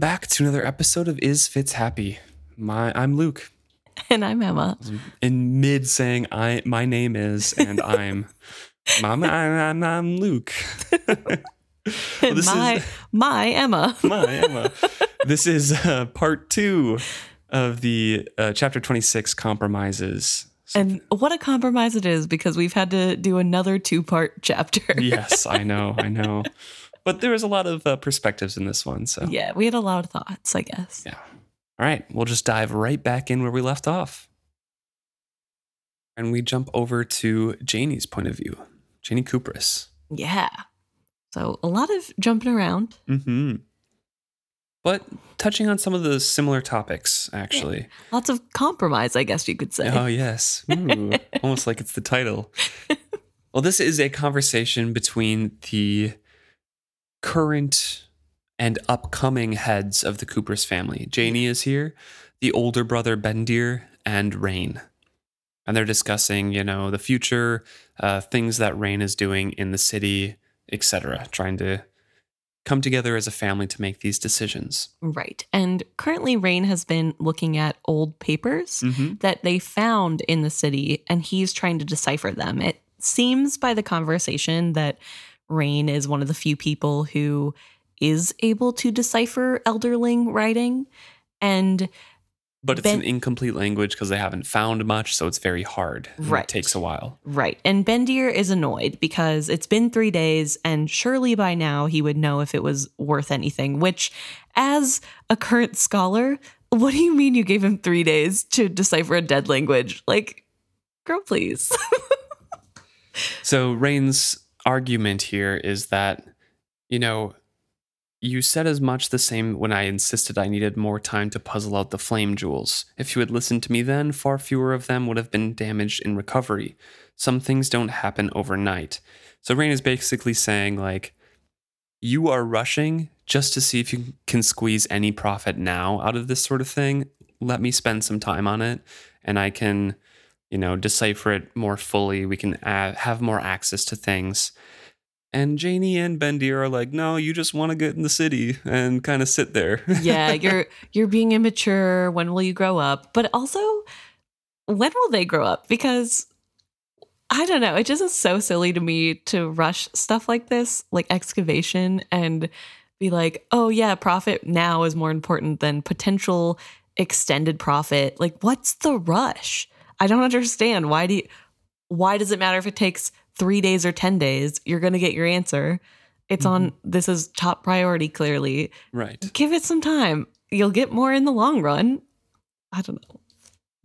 welcome back to another episode of Is Fitz Happy. My I'm Luke. And I'm Emma. In mid saying I my name is and I'm Mama I'm, I'm Luke. Well, my is, my Emma. my Emma. This is uh, part two of the uh, chapter 26 compromises. And what a compromise it is because we've had to do another two part chapter. yes, I know, I know. But there was a lot of uh, perspectives in this one. So, yeah, we had a lot of thoughts, I guess. Yeah. All right, we'll just dive right back in where we left off. And we jump over to Jani's point of view, Jani Khuprus. Yeah. So a lot of jumping around. Mm-hmm. But touching on some of the similar topics, actually. Yeah. Lots of compromise, I guess you could say. Oh, yes. Ooh, almost like it's the title. Well, this is a conversation between the current and upcoming heads of the Khuprus family. Jani is here, the older brother Bendir, and Reyn. And they're discussing, you know, the future, uh, things that Reyn is doing in the city, etc., trying to come together as a family to make these decisions. Right. And currently, Reyn has been looking at old papers mm-hmm. that they found in the city, and he's trying to decipher them. It seems by the conversation that Reyn is one of the few people who is able to decipher Elderling writing. And but it's ben, an incomplete language because they haven't found much, so it's very hard. Right. It takes a while. Right. And Bendir is annoyed because it's been three days, and surely by now he would know if it was worth anything, which, as a current scholar, what do you mean you gave him three days to decipher a dead language? Like, girl, please. so, Reyn's argument here is that, you know, you said as much the same when I insisted I needed more time to puzzle out the flame jewels. If you had listened to me then, far fewer of them would have been damaged in recovery. Some things don't happen overnight. So Reyn is basically saying, like, you are rushing just to see if you can squeeze any profit now out of this sort of thing. Let me spend some time on it and I can, you know, decipher it more fully. We can add, have more access to things and Jani and Bendir are like, no, you just want to get in the city and kind of sit there. yeah, you're you're being immature. When will you grow up? But also, when will they grow up? Because I don't know. It just is so silly to me to rush stuff like this, like excavation, and be like, oh yeah, profit now is more important than potential extended profit. Like, what's the rush? I don't understand. Why do you, why does it matter if it takes three days or 10 days, you're going to get your answer. It's mm-hmm. on, this is top priority, clearly. Right. Give it some time. You'll get more in the long run. I don't know.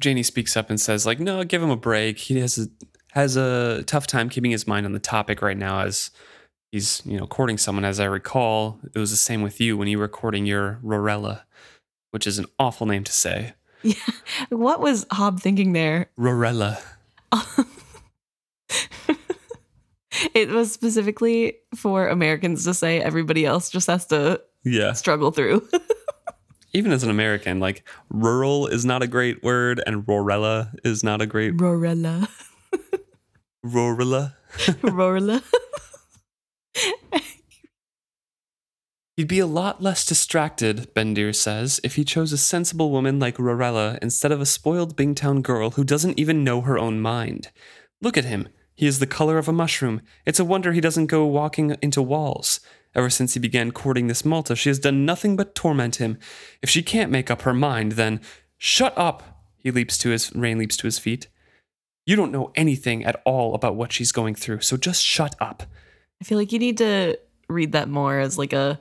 Jani speaks up and says, like, no, give him a break. He has a, has a tough time keeping his mind on the topic right now as he's, you know, courting someone. As I recall, it was the same with you when you were courting your Rorella, which is an awful name to say. Yeah. What was Hobb thinking there? Rorella. it was specifically for Americans to say everybody else just has to yeah. struggle through. Even as an American, like rural is not a great word and Rorella is not a great Rorella. Rorella. Rorella. He'd be a lot less distracted, Bendir says, if he chose a sensible woman like Rorella instead of a spoiled Bingtown girl who doesn't even know her own mind. Look at him. He is the color of a mushroom. It's a wonder he doesn't go walking into walls. Ever since he began courting this Malta, she has done nothing but torment him. If she can't make up her mind, then shut up. He leaps to his Reyn leaps to his feet. You don't know anything at all about what she's going through, so just shut up. I feel like you need to read that more as like a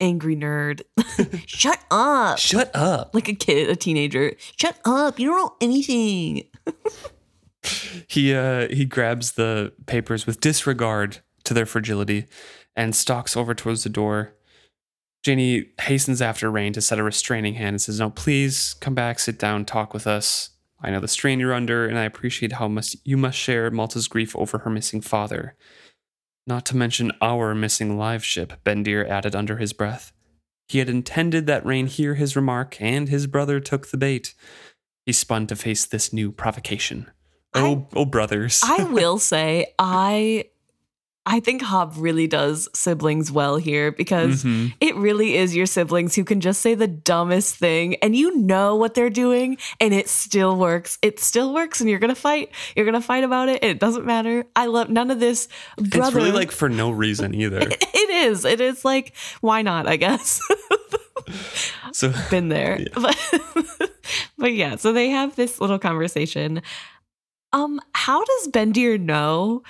angry nerd. shut up. Shut up. Like a kid, a teenager. Shut up. You don't know anything he uh, he grabs the papers with disregard to their fragility and stalks over towards the door. Jani hastens after Reyn to set a restraining hand and says, "No, please come back, sit down, talk with us. I know the strain you're under, and I appreciate how much you must share Malta's grief over her missing father. Not to mention our missing live ship." Bendir added under his breath. He had intended that Reyn hear his remark, and his brother took the bait. He spun to face this new provocation. Oh, I, oh, brothers. I will say, I I think Hobb really does siblings well here because Mhm. it really is your siblings who can just say the dumbest thing and you know what they're doing and it still works. It still works and you're going to fight. You're going to fight about it. It doesn't matter. I love none of this brother. It's really like for no reason either. it is. It is like why not, I guess. So Been there. Yeah. But but yeah, so they have this little conversation. Um how does Bendir know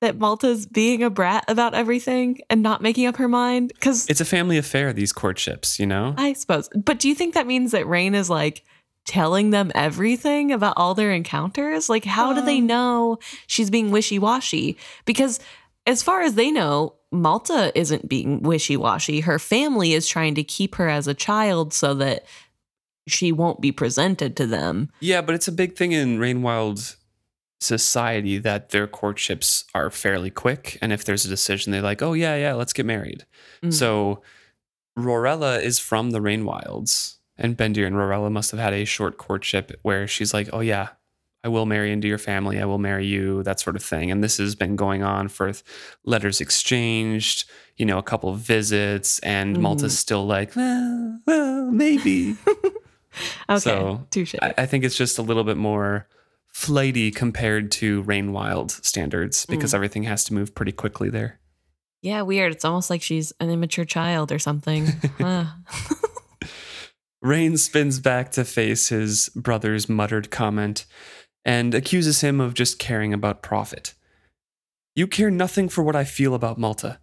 that Malta's being a brat about everything and not making up her mind? Cuz it's a family affair, these courtships, you know? I suppose. But do you think that means that Reyn is like telling them everything about all their encounters? Like, how do they Um. know she's being wishy washy? Because as far as they know, Malta isn't being wishy washy. Her family is trying to keep her as a child so that she won't be presented to them. Yeah, but it's a big thing in Rainwild society that their courtships are fairly quick. And if there's a decision, they're like, oh, yeah, yeah, let's get married. Mm. So Rorella is from the Rainwilds. And Bendir and Rorella must have had a short courtship where she's like, oh, yeah, I will marry into your family. I will marry you, that sort of thing. And this has been going on for letters exchanged, you know, a couple of visits. And Mhm. Malta's still like, well, well maybe. Okay, So, touche. I, I think it's just a little bit more flighty compared to Rainwild standards because mm. everything has to move pretty quickly there. yeah, weird. It's almost like she's an immature child or something. Reyn spins back to face his brother's muttered comment and accuses him of just caring about profit. You care nothing for what I feel about Malta.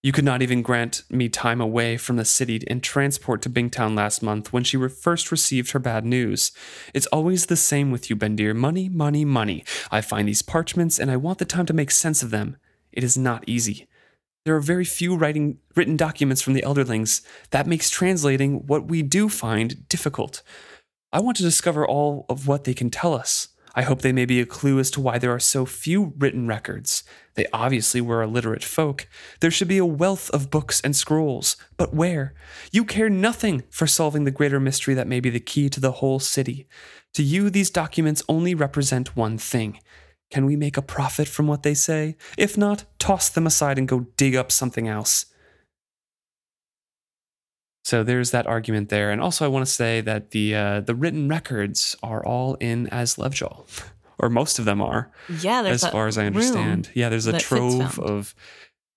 You could not even grant me time away from the city and transport to Bingtown last month when she re- first received her bad news. It's always the same with you, Bendir. Money, money, money. I find these parchments and I want the time to make sense of them. It is not easy. There are very few writing, written documents from the Elderlings. That makes translating what we do find difficult. I want to discover all of what they can tell us. I hope they may be a clue as to why there are so few written records. They obviously were a literate folk. There should be a wealth of books and scrolls. But where? You care nothing for solving the greater mystery that may be the key to the whole city. To you, these documents only represent one thing. Can we make a profit from what they say? If not, toss them aside and go dig up something else. So there's that argument there, and also I want to say that the uh, the written records are all in Aslevjal, or most of them are, yeah, there's as far as I understand. Yeah, there's a trove of,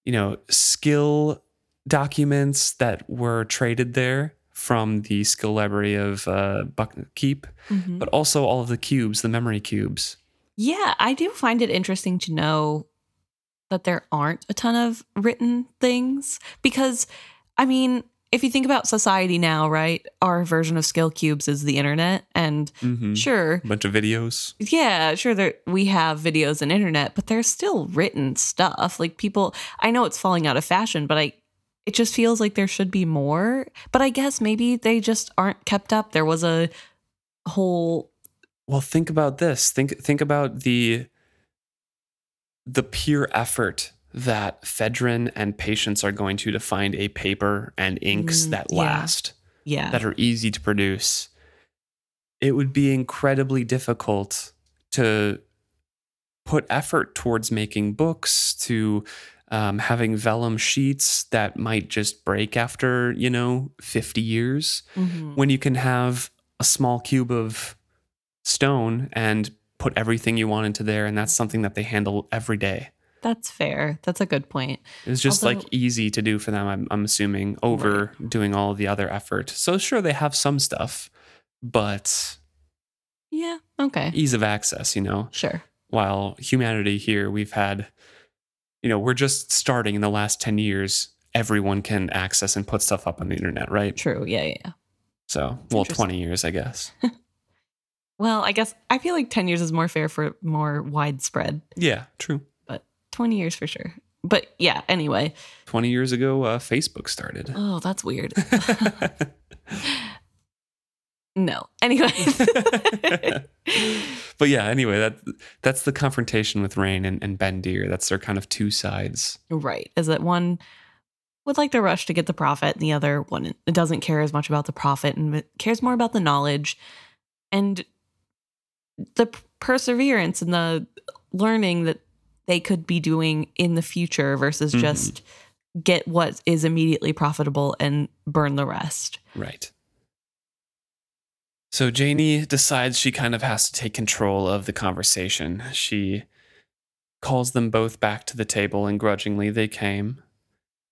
you know, skill documents that were traded there from the skill library of uh, Buckkeep, Mhm. but also all of the cubes, the memory cubes. Yeah, I do find it interesting to know that there aren't a ton of written things because, I mean, if you think about society now, right? Our version of skill cubes is the internet, and Mm-hmm. sure, A bunch of videos. yeah, sure, there we have videos and internet, but there's still written stuff. Like people, I know it's falling out of fashion, but I. It just feels like there should be more, but I guess maybe they just aren't kept up. There was a whole Well, think about this. Think think about the the pure effort that Fedwren and Patience are going to to find a paper and inks Mm, that last, yeah. that are easy to produce. It would be incredibly difficult to put effort towards making books, to um, having vellum sheets that might just break after, you know, 50 years Mhm. when you can have a small cube of stone and put everything you want into there and that's something that they handle every day That's fair. That's a good point. it's just Although- like easy to do for them i'm, I'm assuming over doing all the other effort so sure they have some stuff but Yeah. Okay. ease of access you know Sure. while humanity here we've had you know we're just starting in the last 10 years everyone can access and put stuff up on the internet right True. Yeah. Yeah. yeah. so well 20 years i guess Well, I guess I feel like 10 years is more fair for more widespread, yeah true 20 years for sure. But yeah, anyway. 20 years ago uh, facebook started Oh, that's weird. no. Anyway. but yeah, anyway, that that's the confrontation with Reyn and, and Bendir. That's their kind of two sides. right. Is that one would like to rush to get the profit, and the other one doesn't care as much about the profit and cares more about the knowledge and the perseverance and the learning that they could be doing in the future versus Mhm. just get what is immediately profitable and burn the rest. Right. So Jani decides she kind of has to take control of the conversation. She calls them both back to the table, and grudgingly they came.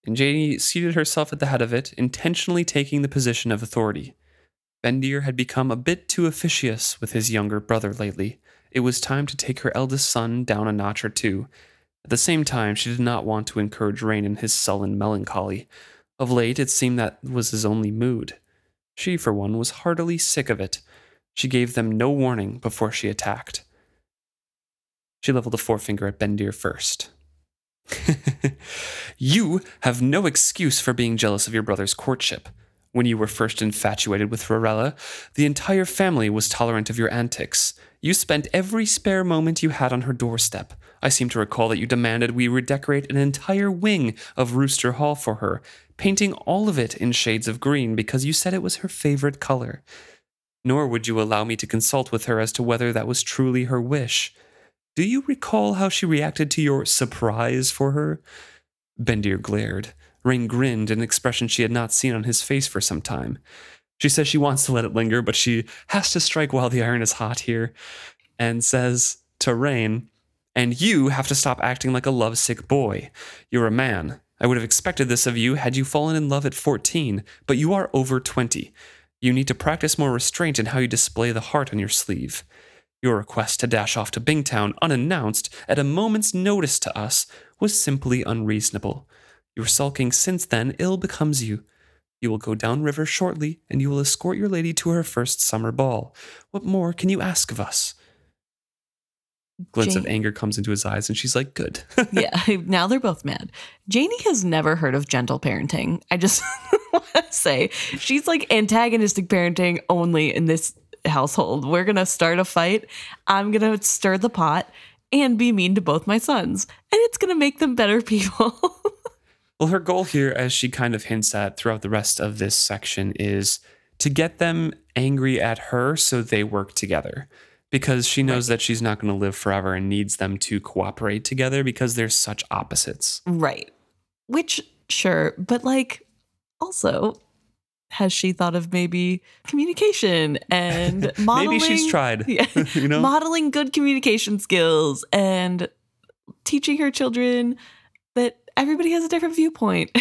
And Jani seated herself at the head of it, intentionally taking the position of authority. Bendir had become a bit too officious with his younger brother lately. It was time to take her eldest son down a notch or two. At the same time, she did not want to encourage Reyn in his sullen melancholy. Of late, it seemed that was his only mood. She, for one, was heartily sick of it. She gave them no warning before she attacked. She leveled a forefinger at Bendir first. you have no excuse for being jealous of your brother's courtship. When you were first infatuated with Rorella, the entire family was tolerant of your antics. You spent every spare moment you had on her doorstep. I seem to recall that you demanded we redecorate an entire wing of Rooster Hall for her, painting all of it in shades of green because you said it was her favorite color. Nor would you allow me to consult with her as to whether that was truly her wish. Do you recall how she reacted to your surprise for her? Bendir glared. Reyn grinned, an expression she had not seen on his face for some time. She says she wants to let it linger, but she has to strike while the iron is hot here, and says to Reyn, And you have to stop acting like a lovesick boy. You're a man. I would have expected this of you had you fallen in love at 14, but you are over 20. You need to practice more restraint in how you display the heart on your sleeve. Your request to dash off to Bingtown unannounced at a moment's notice to us was simply unreasonable. Your sulking since then ill becomes you. You will go downriver shortly, and you will escort your lady to her first summer ball. What more can you ask of us? Glints of anger comes into his eyes, and she's like, "Good." yeah, now they're both mad. Jani has never heard of gentle parenting. I just want to say she's like antagonistic parenting only in this household. We're going to start a fight. I'm going to stir the pot and be mean to both my sons, and it's going to make them better people. Well, her goal here, as she kind of hints at throughout the rest of this section, is to get them angry at her so they work together. Because she knows that she's not going to live forever and needs them to cooperate together because they're such opposites. right. Which, sure, but like also. Has she thought of maybe communication and modeling? Maybe she's tried. Yeah. you know? modeling good communication skills and teaching her children that everybody has a different viewpoint.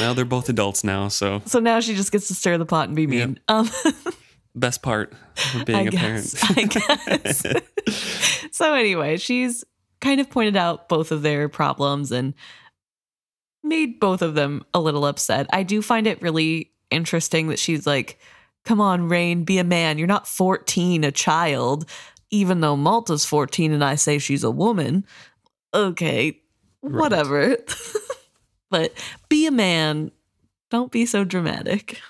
well, they're both adults now, so so now she just gets to stir the pot and be mean. Um, best part of being I a guess, parent. I guess. so anyway, she's kind of pointed out both of their problems and made both of them a little upset. I do find it really interesting that she's like, "Come on, Reyn, be a man. You're not 14, a child." Even though Malta's 14 and I say she's a woman, okay, Right. whatever. but be a man. Don't be so dramatic.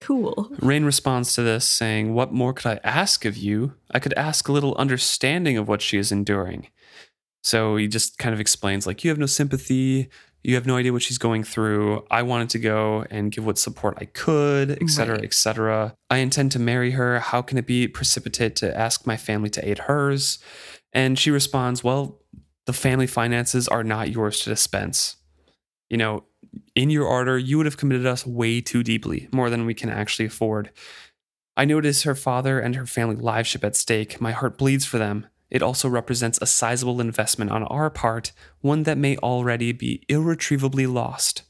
Cool. Reyn responds to this, saying, What more could I ask of you? I could ask a little understanding of what she is enduring. So he just kind of explains, like, you have no sympathy, you have no idea what she's going through. I wanted to go and give what support I could, et cetera, Right. et cetera. I intend to marry her. How can it be precipitate to ask my family to aid hers? And she responds, Well, the family finances are not yours to dispense. You know, in your ardor, you would have committed us way too deeply, more than we can actually afford. I know it is her father and her family liveship at stake. My heart bleeds for them. It also represents a sizable investment on our part, one that may already be irretrievably lost.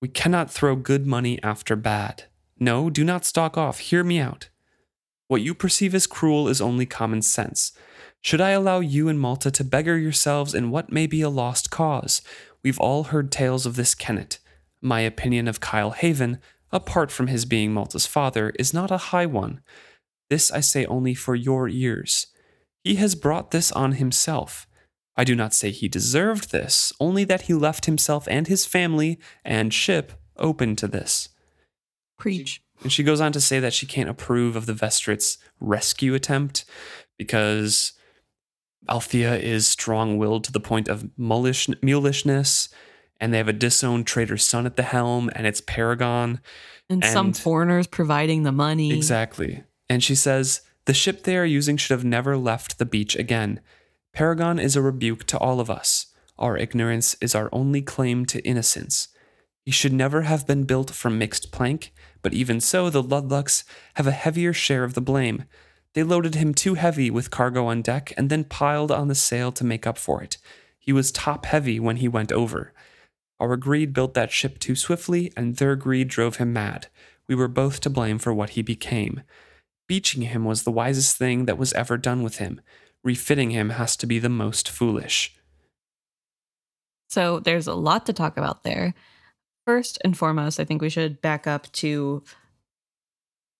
We cannot throw good money after bad. No, do not stalk off. Hear me out. What you perceive as cruel is only common sense. Should I allow you and Malta to beggar yourselves in what may be a lost cause? We've all heard tales of this Kennit. My opinion of Kyle Haven, apart from his being Malta's father, is not a high one. This I say only for your ears. He has brought this on himself. I do not say he deserved this, only that he left himself and his family and ship open to this. Preach. And she goes on to say that she can't approve of the Vestrit's rescue attempt because Althea is strong willed to the point of mulish, mulishness, and they have a disowned traitor's son at the helm, and it's Paragon. And, some foreigners providing the money. Exactly. And she says, the ship they are using should have never left the beach again. Paragon is a rebuke to all of us. Our ignorance is our only claim to innocence. He should never have been built from mixed plank, but even so, the Ludlucks have a heavier share of the blame. They loaded him too heavy with cargo on deck and then piled on the sail to make up for it. He was top heavy when he went over. Our greed built that ship too swiftly, and their greed drove him mad. We were both to blame for what he became. Beaching him was the wisest thing that was ever done with him. Refitting him has to be the most foolish. So there's a lot to talk about there. First and foremost, I think we should back up to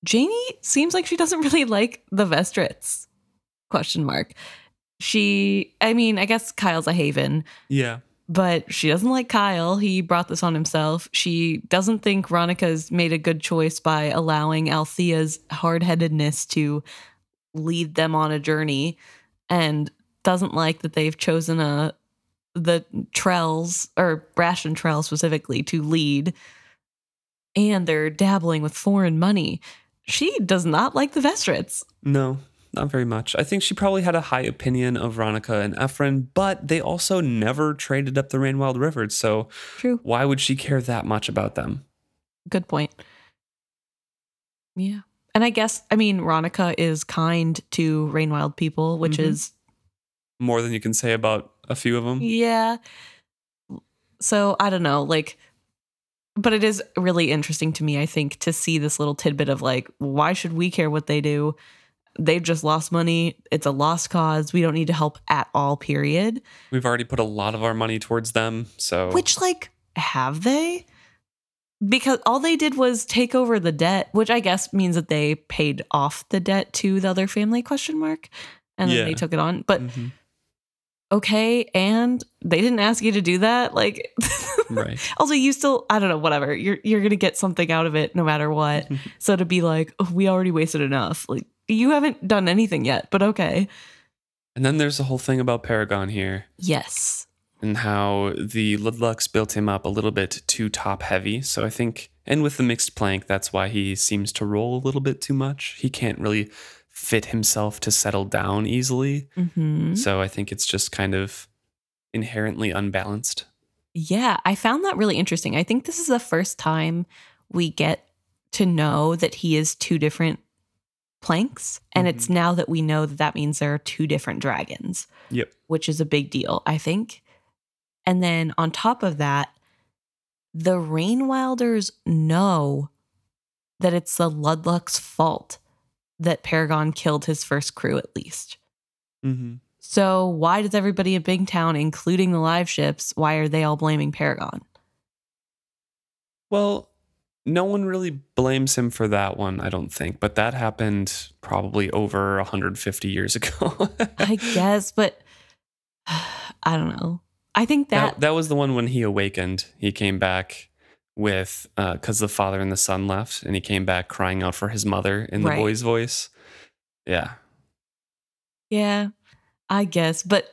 Jani seems like she doesn't really like the Vestrits. Question mark. She I mean, I guess Kyle's a haven, Yeah. but she doesn't like Kyle. He brought this on himself. She doesn't think Ronica's made a good choice by allowing Althea's hard-headedness to lead them on a journey and doesn't like that they've chosen a the Trells or Brashen Trell specifically to lead and they're dabbling with foreign money. She does not like the Vestrits. No, not very much. I think she probably had a high opinion of Ronica and Ephron, but they also never traded up the Rainwild River, so True. why would she care that much about them? Good point. Yeah. And I guess I mean Ronica is kind to Rainwild people, which Mhm. is More than you can say about a few of them. yeah. So I don't know, like but it is really interesting to me, I think, to see this little tidbit of like, why should we care what they do? They've just lost money. It's a lost cause. We don't need to help at all, period. We've already put a lot of our money towards them, so Which, like, have they? Because all they did was take over the debt, which I guess means that they paid off the debt to the other family question mark, and then Yeah. they took it on. But Mhm. Okay, and they didn't ask you to do that. Like, right. also you still, I don't know, whatever. You're you're gonna get something out of it no matter what. so to be like, oh, we already wasted enough, like you haven't done anything yet, but okay. And then there's the whole thing about Paragon here Yes. and how the Ludlucks built him up a little bit too top heavy. So I think, and with the mixed plank, that's why he seems to roll a little bit too much. He can't really fit himself to settle down easily. hmm So I think it's just kind of inherently unbalanced. Yeah, I found that really interesting. I think this is the first time we get to know that he is two different planks. And it's now that we know that that means there are two different dragons, Yep. which is a big deal, I think. And then on top of that, the Rainwilders know that it's the Ludluck's fault that Paragon killed his first crew, at least. Mm-hmm. So why does everybody in Bingtown, including the live ships, why are they all blaming Paragon? Well, no one really blames him for that one, I don't think. But that happened probably over 150 years ago. I guess, but I don't know. I think that, that that was the one when he awakened. He came back with uh, because the father and the son left, and he came back crying out for his mother in the Right. boy's voice. Yeah, yeah, I guess, but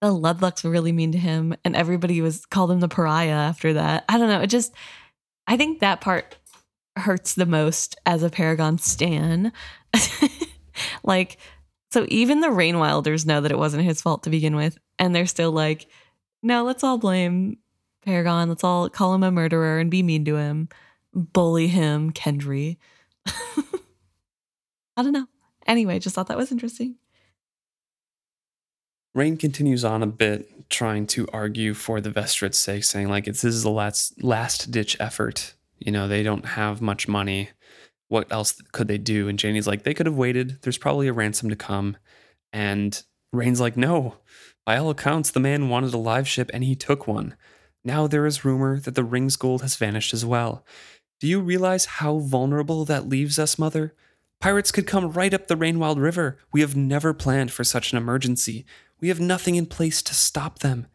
the Ludlucks were really mean to him, and everybody was called him the pariah after that. I don't know. It just, I think that part hurts the most as a Paragon stan. like, so even the Rainwilders know that it wasn't his fault to begin with, and they're still like, no, let's all blame Paragon. Let's all call him a murderer and be mean to him, bully him, Kendry. I don't know. Anyway, just thought that was interesting. Reyn continues on a bit, trying to argue for the Vestrit's sake, saying like it's this is the last last ditch effort. You know, they don't have much money. What else could they do? And Jani's like, they could have waited. There's probably a ransom to come. And Reyn's like, no. By all accounts, the man wanted a live ship and he took one. Now there is rumor that the ring's gold has vanished as well. Do you realize how vulnerable that leaves us, Mother? Pirates could come right up the Rainwild River. We have never planned for such an emergency. We have nothing in place to stop them.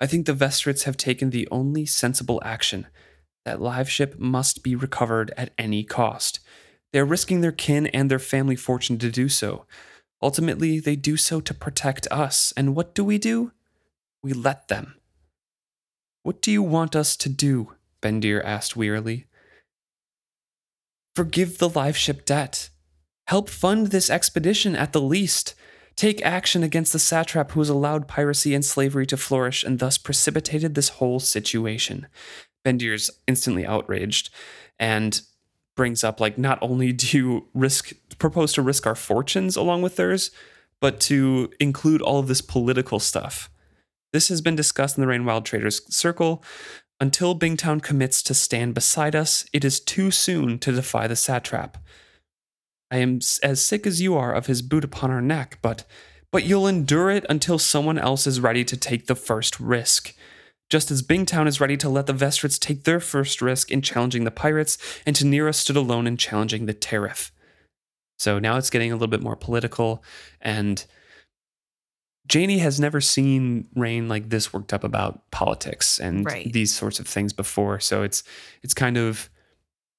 I think the Vestrits have taken the only sensible action. That live ship must be recovered at any cost. They are risking their kin and their family fortune to do so. Ultimately, they do so to protect us. And what do we do? We let them. What do you want us to do? Bendir asked wearily. Forgive the live ship debt. Help fund this expedition at the least. Take action against the satrap who has allowed piracy and slavery to flourish and thus precipitated this whole situation. Bendir's instantly outraged and brings up like not only do you risk propose to risk our fortunes along with theirs, but to include all of this political stuff. This has been discussed in the Rain Wild Traders Circle. Until Bingtown commits to stand beside us, it is too soon to defy the satrap. I am as sick as you are of his boot upon our neck, but but you'll endure it until someone else is ready to take the first risk. Just as Bingtown is ready to let the Vestrits take their first risk in challenging the pirates, and Tenira stood alone in challenging the tariff. So now it's getting a little bit more political, and Jani has never seen Reyn like this worked up about politics and Right. these sorts of things before. So it's it's kind of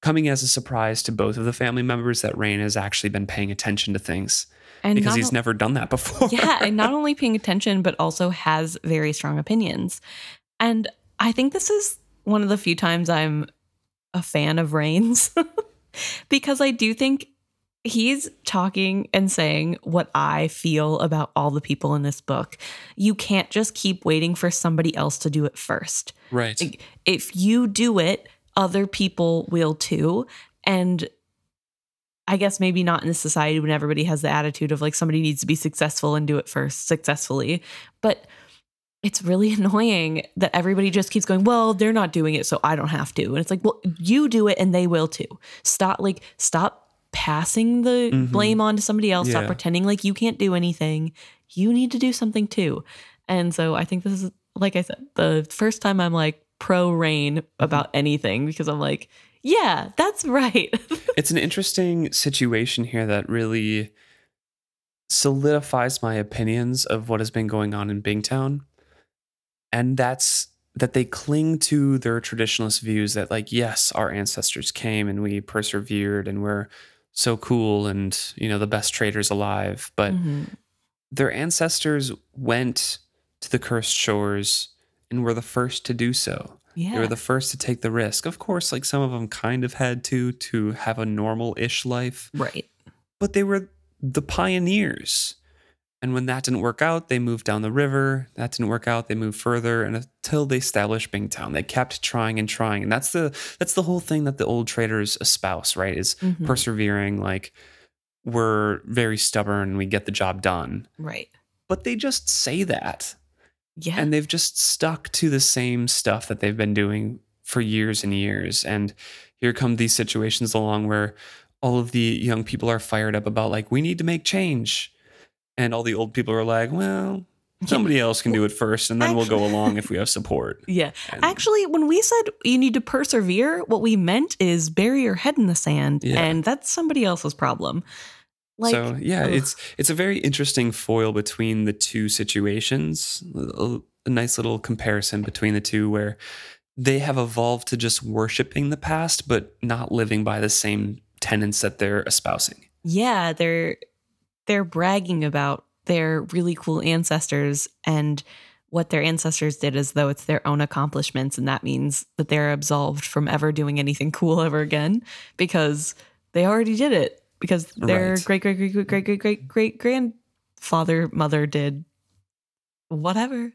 coming as a surprise to both of the family members that Reyn has actually been paying attention to things And because he's o- never done that before. yeah, and not only paying attention, but also has very strong opinions. And I think this is one of the few times I'm a fan of Reyn's because I do think he's talking and saying what I feel about all the people in this book. You can't just keep waiting for somebody else to do it first. right. Like, if you do it, other people will too. And I guess maybe not in a society when everybody has the attitude of like somebody needs to be successful and do it first successfully. But it's really annoying that everybody just keeps going, well, they're not doing it, so I don't have to. And it's like, well, you do it and they will too. Stop, like, stop passing the Mhm. blame on to somebody else. Stop pretending like you can't do anything. You need to do something too. And so I think this is, like I said, the first time I'm like pro Reyn about anything because I'm like, yeah, that's right. it's an interesting situation here that really solidifies my opinions of what has been going on in Bingtown. And that's that they cling to their traditionalist views that, like, yes, our ancestors came and we persevered and we're so cool and, you know, the best traders alive. But Mhm. their ancestors went to the cursed shores and were the first to do so. yeah. They were the first to take the risk. Of course, like some of them kind of had to to have a normal-ish life, right. but they were the pioneers. And when that didn't work out, they moved down the river. That didn't work out, they moved further and until they established Bingtown. They kept trying and trying. And that's the that's the whole thing that the old traders espouse, right? Is Mhm. persevering like we're very stubborn, we get the job done. Right. But they just say that Yeah. and they've just stuck to the same stuff that they've been doing for years and years and here come these situations along where all of the young people are fired up about like we need to make change and all the old people are like well somebody else can do it first and then we'll go along if we have support yeah. And- Actually, when we said you need to persevere, what we meant is bury your head in the sand, Yeah. and that's somebody else's problem. Like, so yeah ugh. it's it's a very interesting foil between the two situations a, a nice little comparison between the two where they have evolved to just worshiping the past but not living by the same tenets that they're espousing yeah, they're they're bragging about their really cool ancestors and what their ancestors did as though it's their own accomplishments. And that means that they're absolved from ever doing anything cool ever again because they already did it because their right. great, great, great, great, great, great, great, great grandfather, mother did whatever.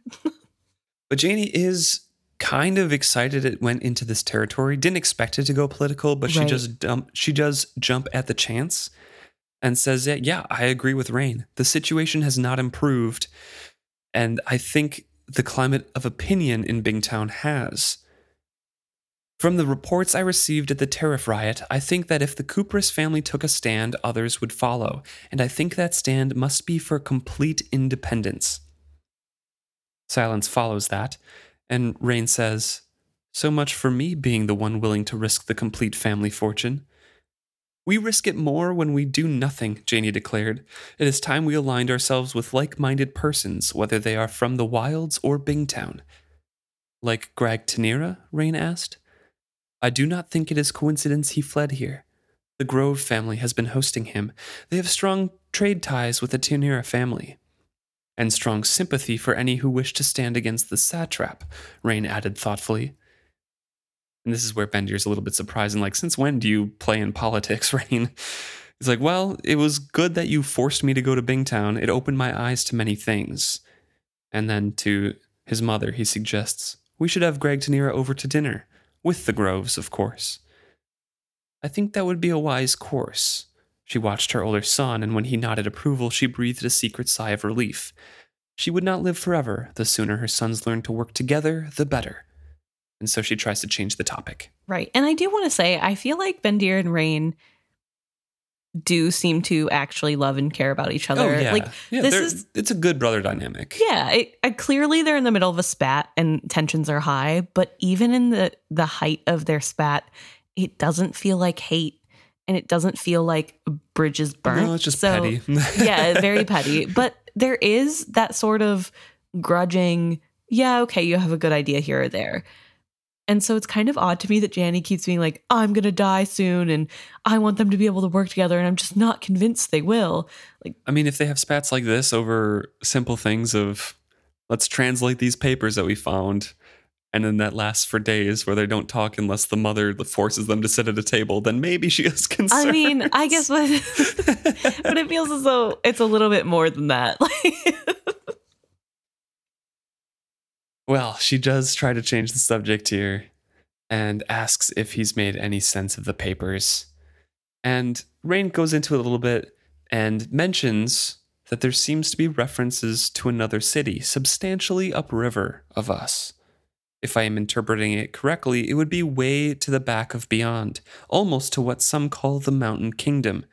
but Jani is kind of excited it went into this territory. Didn't expect it to go political, but right. she just dump, she does jump at the chance and says yeah i agree with Reyn. The situation has not improved and i think the climate of opinion in bingtown has. From the reports i received at the tariff riot i think that if the Khuprus family took a stand others would follow and i think that stand must be for complete independence. Silence follows that and Reyn says so much for me being the one willing to risk the complete family fortune we risk it more when we do nothing, Jani declared. It is time we aligned ourselves with like minded persons, whether they are from the wilds or Bingtown. Like Greg Tenira? Reyn asked. I do not think it is coincidence he fled here. The Grove family has been hosting him. They have strong trade ties with the Tenira family. And strong sympathy for any who wish to stand against the satrap, Reyn added thoughtfully. And this is where Bendir's a little bit surprised and like, since when do you play in politics, Reyn? He's like, Well, it was good that you forced me to go to Bingtown. It opened my eyes to many things. And then to his mother, he suggests, We should have Greg Tenira over to dinner, with the Groves, of course. I think that would be a wise course. She watched her older son, and when he nodded approval, she breathed a secret sigh of relief. She would not live forever. The sooner her sons learned to work together, the better. And so she tries to change the topic. Right. And I do want to say, I feel like Bendir and Reyn do seem to actually love and care about each other. Oh, yeah. Like, yeah, this is- it's a good brother dynamic. yeah, it, uh, clearly they're in the middle of a spat and tensions are high, but even in the the height of their spat, it doesn't feel like hate and it doesn't feel like bridges burnt. No, it's just So- petty. yeah, very petty. But there is that sort of grudging, yeah, okay, you have a good idea here or there. And so it's kind of odd to me that Jani keeps being like, I'm going to die soon and I want them to be able to work together. And I'm just not convinced they will. Like, I mean, if they have spats like this over simple things of let's translate these papers that we found, and then that lasts for days where they don't talk unless the mother forces them to sit at a table, then maybe she is concerned. I mean, I guess, but, but it feels as though it's a little bit more than that. Like, well, she does try to change the subject here and asks if he's made any sense of the papers. And Rain goes into it a little bit and mentions that there seems to be references to another city substantially upriver of us. If I am interpreting it correctly, it would be way to the back of beyond, almost to what some call the Mountain Kingdom.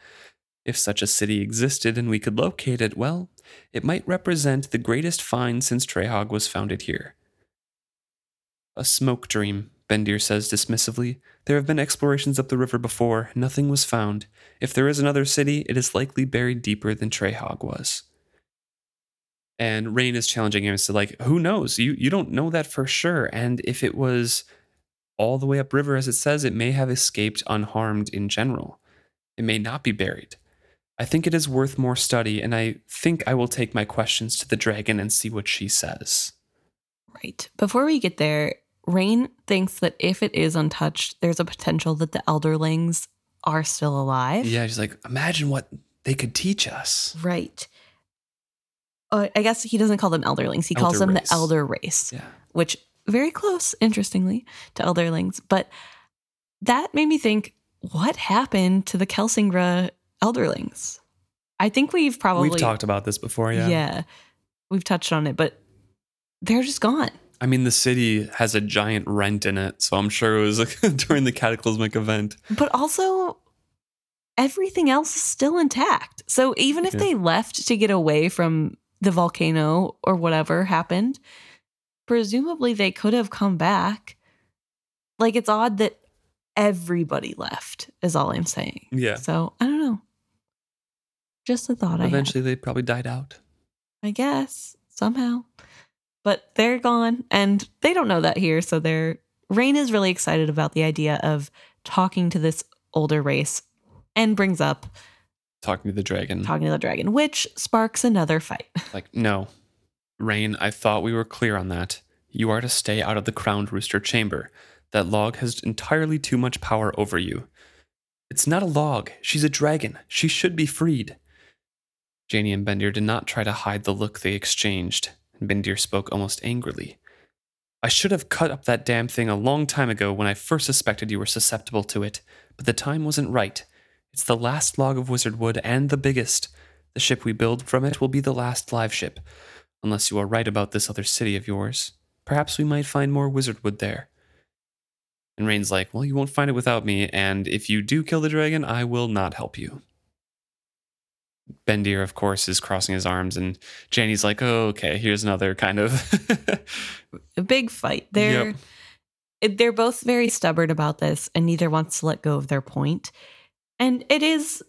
If such a city existed and we could locate it, well, it might represent the greatest find since Trehaug was founded here. A smoke dream, Bendir says dismissively. There have been explorations up the river before, nothing was found. If there is another city, it is likely buried deeper than Trehaug was. And Reyn is challenging him and said, like, who knows? You you don't know that for sure. And if it was all the way upriver as it says, it may have escaped unharmed in general. It may not be buried. I think it is worth more study, and I think I will take my questions to the dragon and see what she says. right. Before we get there, Reyn thinks that if it is untouched, there's a potential that the elderlings are still alive. Yeah, she's like, imagine what they could teach us. Right. Uh, I guess he doesn't call them elderlings. He calls them race. the elder race, Yeah. which very close, interestingly, to elderlings. But that made me think, what happened to the Kelsingra elderlings? I think we've probably We've talked about this before, yeah. yeah, we've touched on it, but they're just gone. I mean, the city has a giant rent in it, so I'm sure it was during the cataclysmic event. But also, everything else is still intact. So even if Yeah. they left to get away from the volcano or whatever happened, presumably they could have come back. Like it's odd that everybody left, is all I'm saying. Yeah. So I don't know. Just a thought. Eventually, they probably died out. I guess somehow. But they're gone and they don't know that here. So they're Reyn is really excited about the idea of talking to this older race and brings up Talking to the dragon. talking to the dragon, which sparks another fight. Like, no. Reyn, I thought we were clear on that. You are to stay out of the crowned rooster chamber. That log has entirely too much power over you. It's not a log. She's a dragon. She should be freed. Jani and Bendir did not try to hide the look they exchanged, Bendir spoke almost angrily. I should have cut up that damn thing a long time ago when I first suspected you were susceptible to it, but the time wasn't right. It's the last log of wizard wood and the biggest. The ship we build from it will be the last live ship, unless you are right about this other city of yours. Perhaps we might find more wizard wood there. And Reyn's like, Well, you won't find it without me, and if you do kill the dragon, I will not help you. Bendir, of course, is crossing his arms, and Jani's like, Oh, okay, here's another kind of. A big fight. They're Yep. they're both very stubborn about this and neither wants to let go of their point. And it is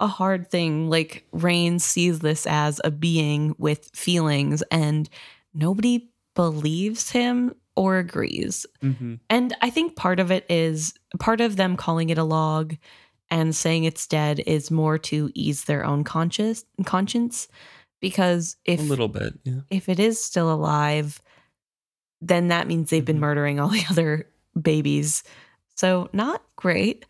a hard thing. Like Reyn sees this as a being with feelings and nobody believes him or agrees. mm-hmm. And I think part of it is part of them calling it a log and saying it's dead is more to ease their own conscious conscience because if A little bit, yeah. if it is still alive, then that means they've been Mhm. murdering all the other babies. So not great.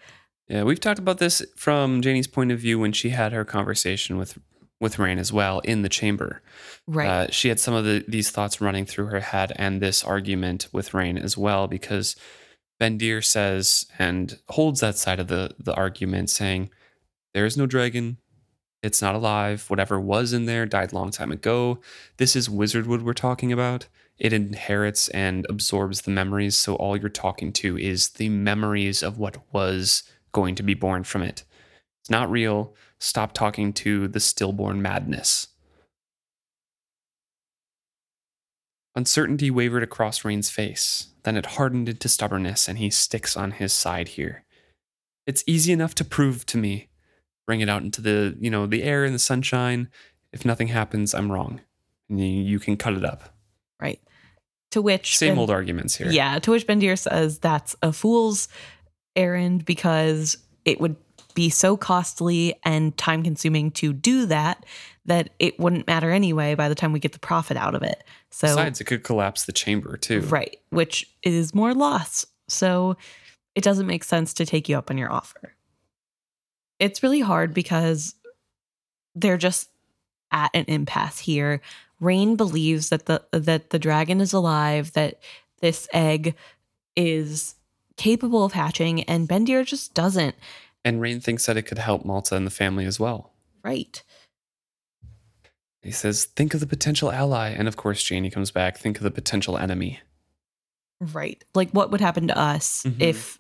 Yeah, we've talked about this from Jani's point of view when she had her conversation with with Reyn as well in the chamber. Right. Uh, she had some of the, these thoughts running through her head and this argument with Reyn as well because Bendir says and holds that side of the the argument, saying there is no dragon. It's not alive. Whatever was in there died long time ago. This is Wizardwood we're talking about. It inherits and absorbs the memories. So all you're talking to is the memories of what was going to be born from it. It's not real. Stop talking to the stillborn madness. Uncertainty wavered across Reyn's face. Then it hardened into stubbornness, and he sticks on his side here. It's easy enough to prove to me. Bring it out into the, you know, the air and the sunshine. If nothing happens, I'm wrong. And you, can cut it up. right. To which Same Ben- old arguments here. Yeah, to which Bendir says that's a fool's errand because it would be so costly and time consuming to do that that it wouldn't matter anyway by the time we get the profit out of it. So Besides, it could collapse the chamber too. right, which is more loss. So it doesn't make sense to take you up on your offer. It's really hard because they're just at an impasse here. Reyn believes that the that the dragon is alive, that this egg is capable of hatching, and Bendir just doesn't. And Reyn thinks that it could help Malta and the family as well. Right. He says, think of the potential ally. And of course, Jani comes back, think of the potential enemy. Right. Like what would happen to us Mhm. if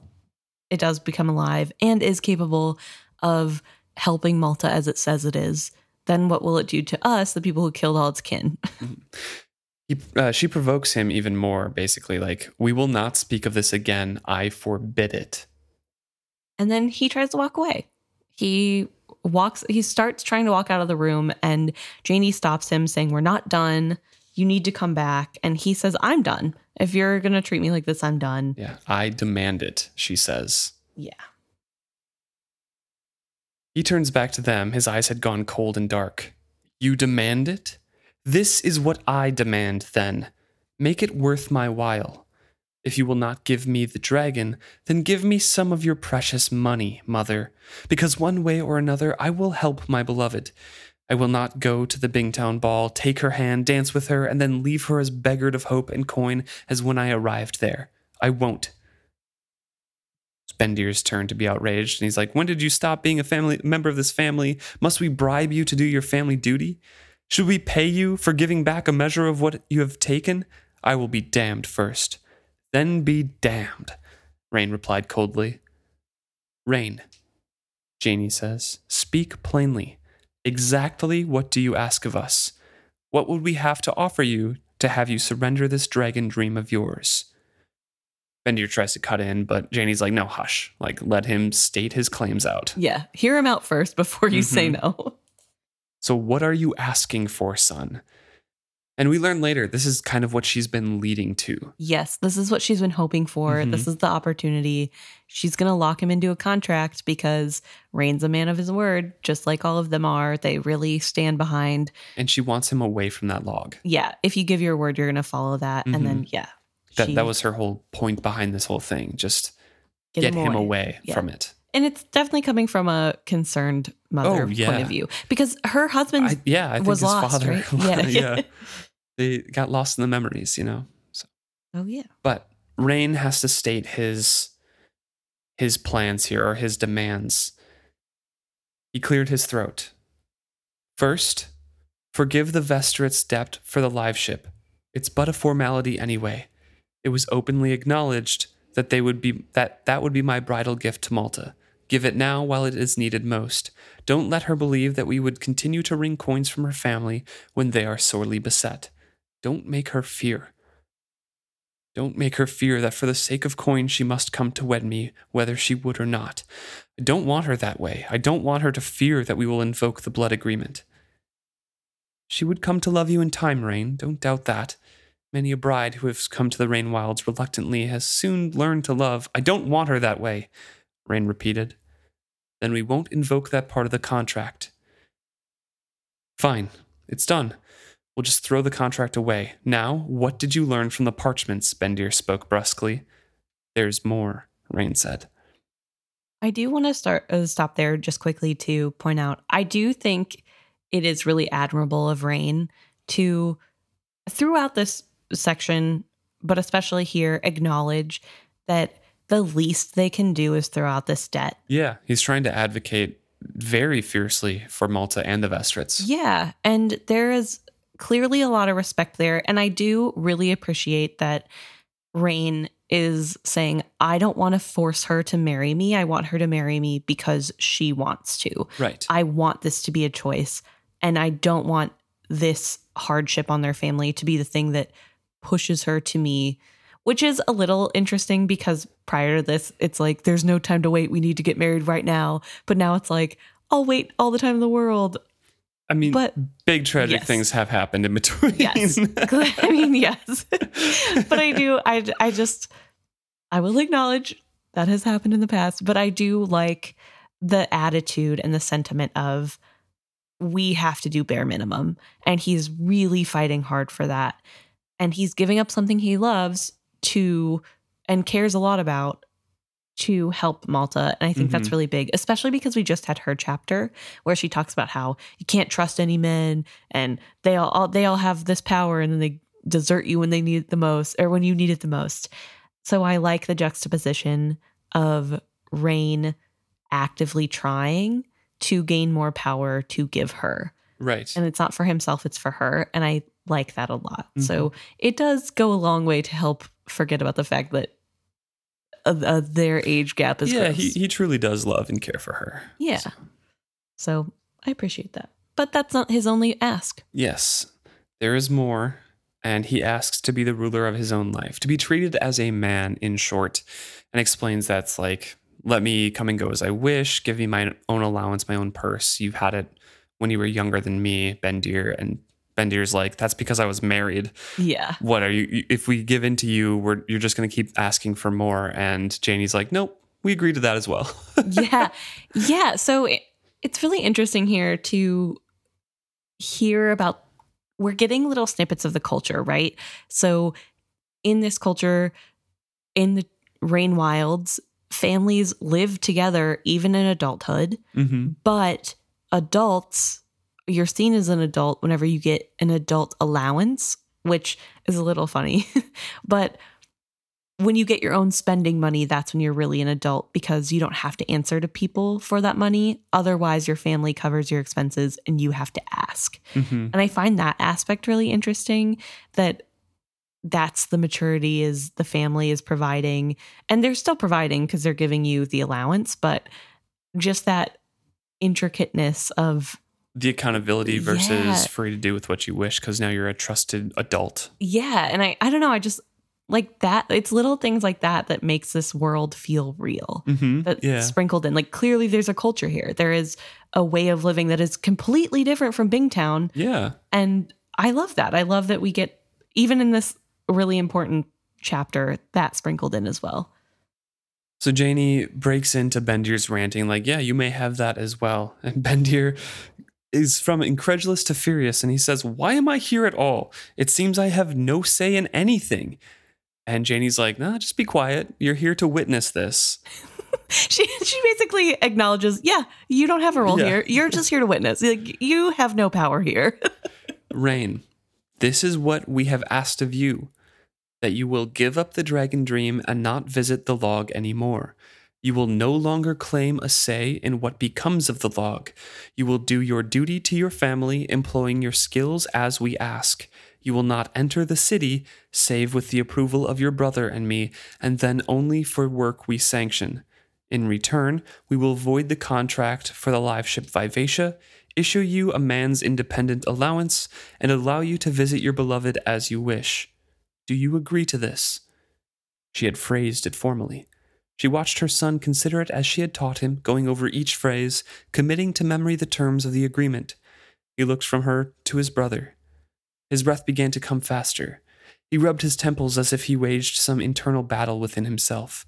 it does become alive and is capable of helping Malta as it says it is? Then what will it do to us, the people who killed all its kin? He, uh, she provokes him even more, basically, like, we will not speak of this again. I forbid it. And then he tries to walk away. He walks, he starts trying to walk out of the room, and Jani stops him, saying, We're not done. You need to come back. And he says, I'm done. If you're going to treat me like this, I'm done. Yeah, I demand it, she says. Yeah. He turns back to them. His eyes had gone cold and dark. You demand it? This is what I demand, then. Make it worth my while. If you will not give me the dragon, then give me some of your precious money, mother, because one way or another I will help my beloved. I will not go to the Bingtown ball, take her hand, dance with her, and then leave her as beggared of hope and coin as when I arrived there. I won't. It's Bendir's turn to be outraged, and he's like, When did you stop being a family member of this family? Must we bribe you to do your family duty? Should we pay you for giving back a measure of what you have taken? I will be damned first. Then be damned, Reyn replied coldly. Reyn, Jani says, speak plainly. Exactly what do you ask of us? What would we have to offer you to have you surrender this dragon dream of yours? Bendir tries to cut in, but Jani's like, no, hush. Like, let him state his claims out. Yeah. Hear him out first before you say mm-hmm. no. So, what are you asking for, son? And we learn later, this is kind of what she's been leading to. Yes, this is what she's been hoping for. Mhm. This is the opportunity. She's going to lock him into a contract because Reyn's a man of his word, just like all of them are. They really stand behind. And she wants him away from that log. Yeah, if you give your word, you're going to follow that. And then, yeah. Mm-hmm. That, she- that was her whole point behind this whole thing. Just get, get, him away, Yeah. from it. And it's definitely coming from a concerned mother Oh, point of view because her husband I, yeah, I think was his lost, father. right? Yeah. yeah. They got lost in the memories, you know. So, Oh, yeah. but Reyn has to state his his plans here or his demands. He cleared his throat. First, forgive the Vestrit's debt for the live ship. It's but a formality anyway. It was openly acknowledged that they would be that that would be my bridal gift to Malta. Give it now while it is needed most. Don't let her believe that we would continue to wring coins from her family when they are sorely beset. Don't make her fear. Don't make her fear that for the sake of coin she must come to wed me, whether she would or not. I don't want her that way. I don't want her to fear that we will invoke the blood agreement. She would come to love you in time, Reyn, don't doubt that. Many a bride who has come to the Rain Wilds reluctantly has soon learned to love. I don't want her that way, Reyn repeated. Then we won't invoke that part of the contract. Fine, it's done. We'll just throw the contract away. Now, what did you learn from the parchments? Bendir spoke brusquely. There's more, Reyn said. I do want to start uh, stop there just quickly to point out I do think it is really admirable of Reyn to throughout this section, but especially here, acknowledge that the least they can do is throw out this debt. Yeah, he's trying to advocate very fiercely for Malta and the Vestrits. Yeah, and there is clearly a lot of respect there, and I do really appreciate that Reyn is saying, I don't want to force her to marry me. I want her to marry me because she wants to. Right. I want this to be a choice. And I don't want this hardship on their family to be the thing that pushes her to me, which is a little interesting because prior to this, it's like, there's no time to wait. We need to get married right now. But now it's like, I'll wait all the time in the world. I mean, But big tragic yes. things have happened in between. yes, I mean, yes. but I do, I, I just, I will acknowledge that has happened in the past, but I do like the attitude and the sentiment of we have to do bare minimum. And he's really fighting hard for that. And he's giving up something he loves to and cares a lot about to help Malta. And I think that's Mhm. really big, especially because we just had her chapter where she talks about how you can't trust any men and they all, all they all have this power and then they desert you when they need it the most or when you need it the most. So I like the juxtaposition of Reyn actively trying to gain more power to give her. right. And it's not for himself, it's for her. And I like that a lot. Mm-hmm. So it does go a long way to help forget about the fact that uh, their age gap is yeah, gross. he, he truly does love and care for her. yeah. So, So I appreciate that. But that's not his only ask. yes, there is more. And he asks to be the ruler of his own life, to be treated as a man, in short, and explains that's like, let me come and go as I wish, give me my own allowance, my own purse. You've had it when you were younger than me, Ben Bendir. And Bendir's like, that's because I was married. Yeah. What are you? If we give in to you, we're, you're just going to keep asking for more. And Jani's like, nope, we agree to that as well. yeah. Yeah. So it, it's really interesting here to hear about. We're getting little snippets of the culture, right? So in this culture, in the Rain Wilds, families live together even in adulthood, mm-hmm. but adults, you're seen as an adult whenever you get an adult allowance, which is a little funny. but when you get your own spending money, that's when you're really an adult because you don't have to answer to people for that money. Otherwise, your family covers your expenses and you have to ask. Mm-hmm. And I find that aspect really interesting that that's the maturity is the family is providing and they're still providing because they're giving you the allowance, but just that intricateness of the accountability versus Yeah. free to do with what you wish because now you're a trusted adult. yeah and i i don't know i just like that it's little things like that that makes this world feel real Mm-hmm. that's yeah. sprinkled in like clearly there's a culture here there is a way of living that is completely different from bingtown Yeah. and i love that i love that we get even in this really important chapter that sprinkled in as well So Jani breaks into Bendir's ranting, like, yeah, you may have that as well. And Bendir is from incredulous to furious, and he says, Why am I here at all? It seems I have no say in anything. And Jani's like, Nah, just be quiet. You're here to witness this. she she basically acknowledges yeah you don't have a role Yeah. here you're just here to witness like you have no power here Reyn, this is what we have asked of you that you will give up the dragon dream and not visit the log anymore. You will no longer claim a say in what becomes of the log. You will do your duty to your family, employing your skills as we ask. You will not enter the city save with the approval of your brother and me, and then only for work we sanction. In return, we will void the contract for the live ship Vivacia, issue you a man's independent allowance, and allow you to visit your beloved as you wish. Do you agree to this? She had phrased it formally. She watched her son consider it as she had taught him, going over each phrase, committing to memory the terms of the agreement. He looked from her to his brother. His breath began to come faster. He rubbed his temples as if he waged some internal battle within himself.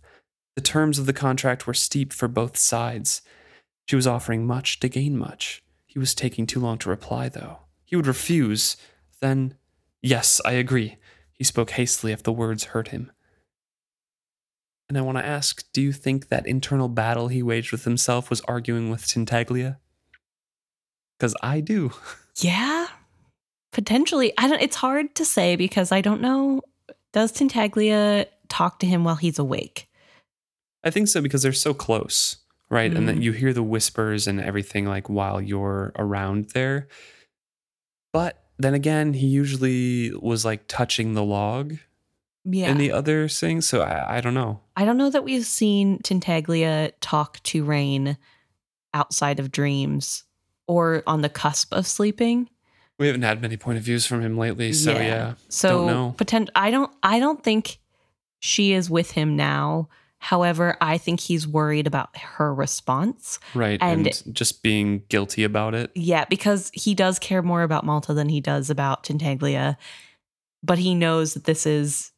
The terms of the contract were steep for both sides. She was offering much to gain much. He was taking too long to reply, though. He would refuse. Then, yes, I agree. He spoke hastily if the words hurt him. And I want to ask do you think that internal battle he waged with himself was arguing with Tintaglia? Because I do. Yeah, potentially. I don't. It's hard to say because I don't know. Does Tintaglia talk to him while he's awake? I think so because they're so close, right? And then Mm. you hear the whispers and everything like while you're around there. But then again, he usually was like touching the log Yeah. in the other thing. So I, I don't know. I don't know that we've seen Tintaglia talk to Reyn outside of dreams or on the cusp of sleeping. We haven't had many point of views from him lately. So Yeah. yeah. So potent- I don't I don't think she is with him now. However, I think he's worried about her response. Right. And- And, just being guilty about it. Yeah, because he does care more about Malta than he does about Tintaglia. But he knows that this is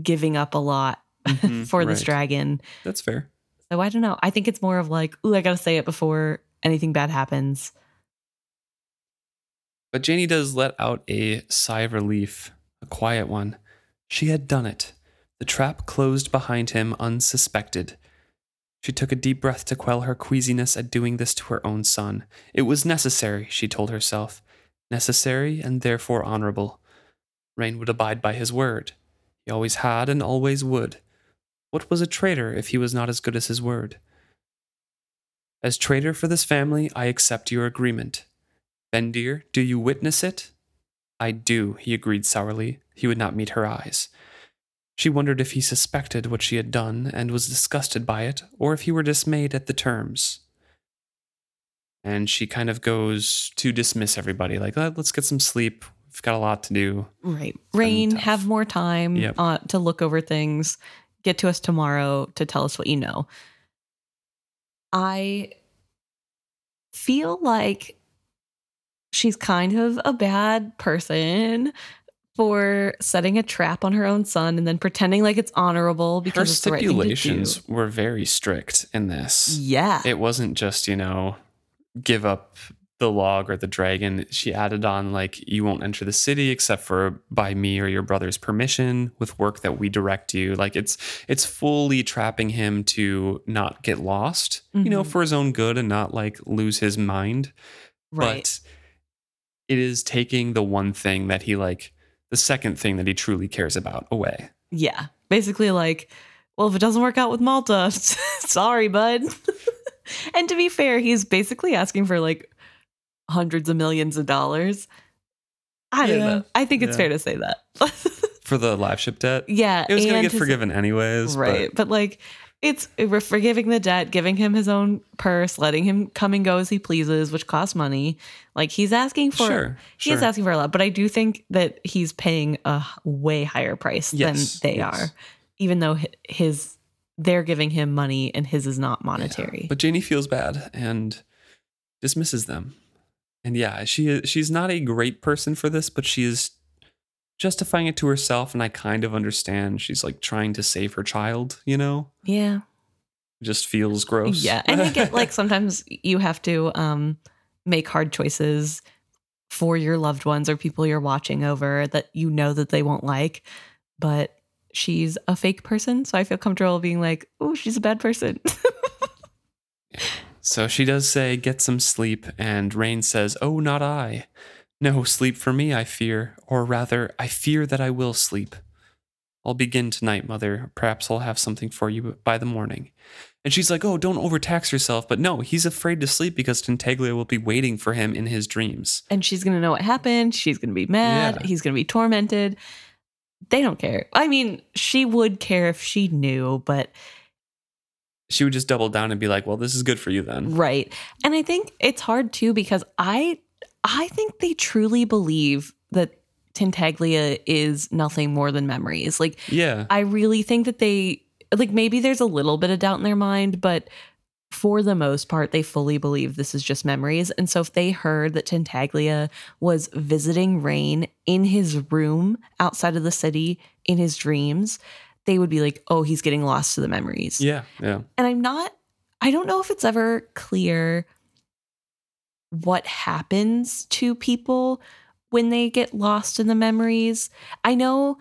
giving up a lot Mhm, for this dragon. That's fair. So I don't know. I think it's more of like, ooh, I gotta say it before anything bad happens. But Jani does let out a sigh of relief, a quiet one. She had done it. The trap closed behind him unsuspected. She took a deep breath to quell her queasiness at doing this to her own son. It was necessary, she told herself. Necessary and therefore honorable. Reyn would abide by his word. He always had and always would. What was a Trader if he was not as good as his word? As Trader for this family, I accept your agreement. Bendir, do you witness it? I do, he agreed sourly. He would not meet her eyes. She wondered if he suspected what she had done and was disgusted by it, or if he were dismayed at the terms. And she kind of goes to dismiss everybody, like, "Uh, let's get some sleep. We've got a lot to do. Right. Reyn, have more time Yep. uh, to look over things. Get to us tomorrow to tell us what you know. I feel like she's kind of a bad person for setting a trap on her own son and then pretending like it's honorable Her because it's the right thing to stipulations do. were very strict in this. Yeah. it wasn't just you know give up the log or the dragon she added on like you won't enter the city except for by me or your brother's permission with work that we direct you like it's it's fully trapping him to not get lost you know Mhm. for his own good and not like lose his mind right. but it is taking the one thing that he like the second thing that he truly cares about away Yeah. Basically, like, well, if it doesn't work out with Malta, sorry, bud. and to be fair, he's basically asking for like hundreds of millions of dollars. I don't Yeah. know. I think it's Yeah. fair to say that. for the live ship debt yeah. it was gonna get his- forgiven anyways Right. but But, like, it's we're forgiving the debt, giving him his own purse, letting him come and go as he pleases, which costs money. Like he's asking for sure he is sure. asking for a lot, but I do think that he's paying a way higher price Yes, than they yes. are, even though his they're giving him money and his is not monetary. But Jani feels bad and dismisses them. And yeah, she she's not a great person for this, but she is justifying it to herself and I kind of understand. She's like trying to save her child, you know? yeah, It just feels gross. yeah, and I get like sometimes you have to um make hard choices for your loved ones or people you're watching over that you know that they won't like, but she's a fake person, so I feel comfortable being like, "Oh, she's a bad person." So she does say, Get some sleep, and Reyn says, Oh, not I. No sleep for me, I fear, or rather, I fear that I will sleep. I'll begin tonight, mother. Perhaps I'll have something for you by the morning. And she's like, Oh, don't overtax yourself. But no, he's afraid to sleep because Tintaglia will be waiting for him in his dreams. and she's gonna know what happened. She's gonna be mad. Yeah. He's gonna be tormented. They don't care. I mean, she would care if she knew, but She would just double down and be like, Well, this is good for you then. right. And I think it's hard too because I I think they truly believe that Tintaglia is nothing more than memories. Like Yeah. I really think that they like maybe there's a little bit of doubt in their mind, but for the most part, they fully believe this is just memories. And so if they heard that Tintaglia was visiting Reyn in his room outside of the city in his dreams, they would be like, oh, he's getting lost to the memories. Yeah. Yeah. And I'm not, I don't know if it's ever clear what happens to people when they get lost in the memories. I know,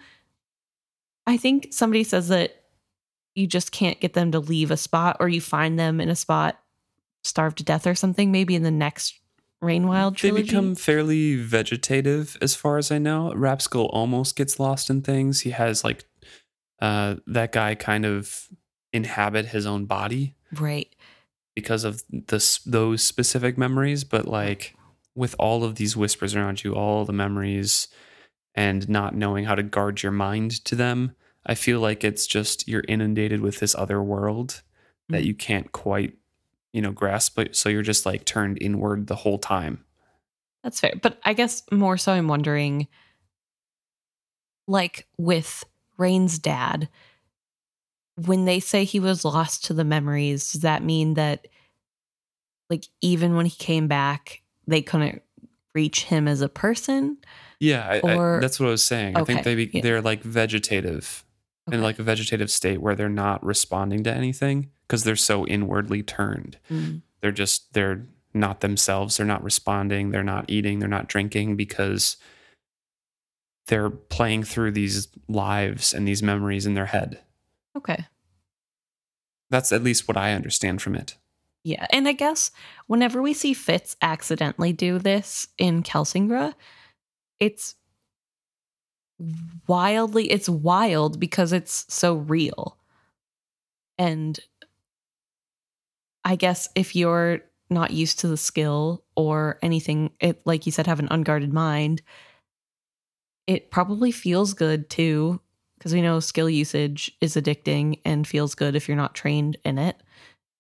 I think somebody says that you just can't get them to leave a spot or you find them in a spot starved to death or something maybe in the next Rainwild trilogy. They become fairly vegetative, as far as I know. Rapskal almost gets lost in things. He has like uh, that guy kind of inhabit his own body, right? Because of this those specific memories. But like with all of these whispers around you, all the memories, and not knowing how to guard your mind to them, I feel like it's just you're inundated with this other world mm-hmm. that mm. you can't quite you know grasp it so you're just like turned inward the whole time that's fair but i guess more so i'm wondering like with reyn's dad when they say he was lost to the memories does that mean that like even when he came back they couldn't reach him as a person yeah or, I, that's what i was saying okay, i think they be, yeah. they're like vegetative okay. in like a vegetative state where they're not responding to anything because they're so inwardly turned. Mm. They're just they're not themselves. They're not responding. They're not eating. They're not drinking because they're playing through these lives and these memories in their head. Okay. That's at least what I understand from it. Yeah. And I guess whenever we see Fitz accidentally do this in Kelsingra, it's wildly, it's wild because it's so real. And I guess if you're not used to the skill or anything, it like you said, have an unguarded mind, it probably feels good too, because we know skill usage is addicting and feels good if you're not trained in it,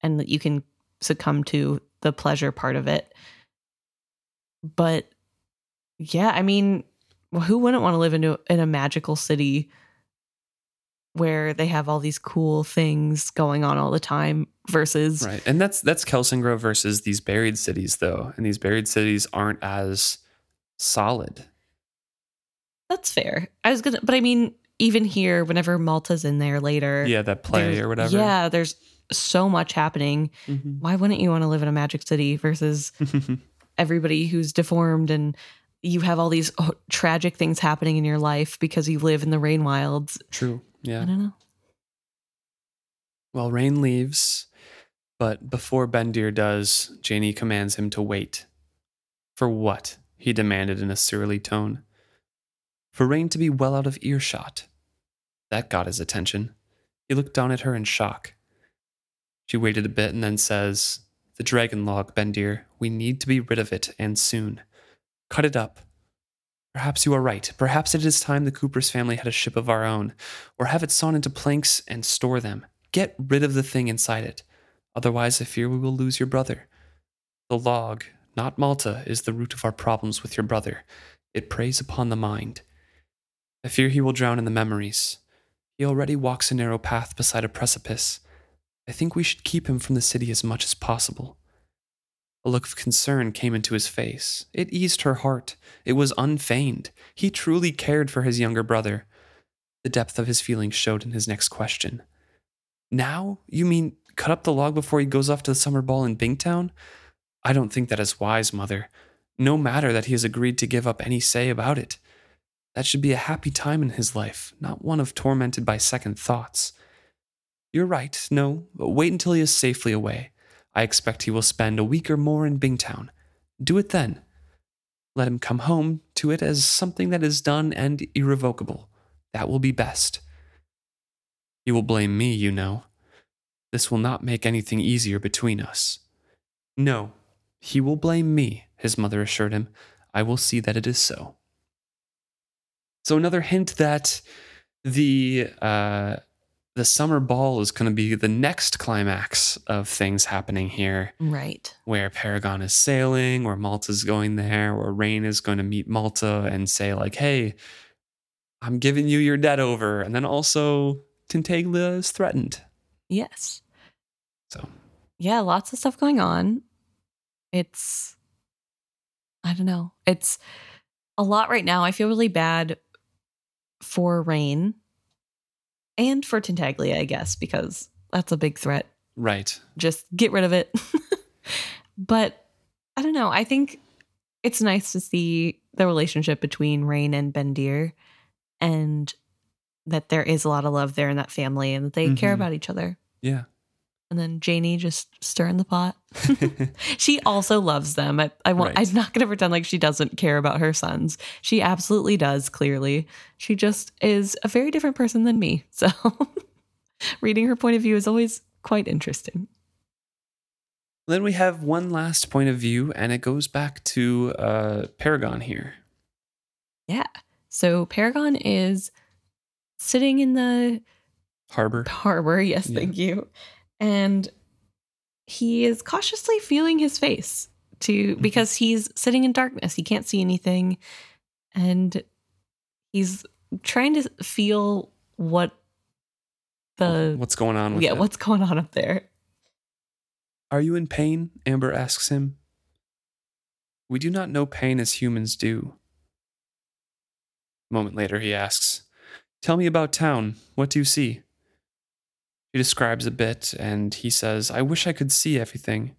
and that you can succumb to the pleasure part of it. But yeah, I mean, who wouldn't want to live in a, in a magical city where they have all these cool things going on all the time versus right and that's that's kelsingra versus these buried cities though and these buried cities aren't as solid that's fair i was gonna but i mean even here whenever malta's in there later yeah that play or whatever yeah there's so much happening mm-hmm. why wouldn't you want to live in a magic city versus everybody who's deformed and you have all these oh, tragic things happening in your life because you live in the rain wilds true yeah. I don't know. Well, Reyn leaves, but before Bendir does, Jani commands him to wait. For what? he demanded in a surly tone. For Reyn to be well out of earshot. That got his attention. He looked down at her in shock. She waited a bit and then says, The dragon log, Bendir. We need to be rid of it, and soon. Cut it up. Perhaps you are right. Perhaps it is time the Khuprus family had a ship of our own, or have it sawn into planks and store them. Get rid of the thing inside it. Otherwise, I fear we will lose your brother. The log, not Malta, is the root of our problems with your brother. It preys upon the mind. I fear he will drown in the memories. He already walks a narrow path beside a precipice. I think we should keep him from the city as much as possible. A look of concern came into his face. It eased her heart. It was unfeigned. He truly cared for his younger brother. The depth of his feelings showed in his next question. Now? You mean cut up the log before he goes off to the summer ball in Bingtown? I don't think that is wise, mother. No matter that he has agreed to give up any say about it. That should be a happy time in his life, not one of tormented by second thoughts. You're right, no, but wait until he is safely away. I expect he will spend a week or more in Bingtown. Do it then. Let him come home to it as something that is done and irrevocable. That will be best. He will blame me, you know. This will not make anything easier between us. No, he will blame me, his mother assured him. I will see that it is so. So, another hint that the uh, the summer ball is going to be the next climax of things happening here. Right. Where Paragon is sailing, or Malta's going there, or Reyn is going to meet Malta and say, like, hey, I'm giving you your debt over. And then also Tintaglia is threatened. Yes. So, yeah, lots of stuff going on. It's, I don't know. It's a lot right now. I feel really bad for Reyn and for Tintaglia, I guess, because that's a big threat. Right. Just get rid of it. but I don't know. I think it's nice to see the relationship between Reyn and Bendir. And that there is a lot of love there in that family and that they care Mhm. about each other. Yeah. And then Jani just stirring the pot. she also loves them. I, I want. Right. I'm not going to pretend like she doesn't care about her sons. She absolutely does. Clearly, she just is a very different person than me. So, reading her point of view is always quite interesting. then we have one last point of view, and it goes back to uh, Paragon here. Yeah. So Paragon is sitting in the Harbor. harbor. Yes, Yeah. thank you. And he is cautiously feeling his face to Mm-hmm. because he's sitting in darkness. He can't see anything. And he's trying to feel what the What's going on with yeah, it? what's going on up there. Are you in pain? Amber asks him. We do not know pain as humans do. A moment later, he asks, Tell me about town. What do you see? She describes a bit, and he says, I wish I could see everything.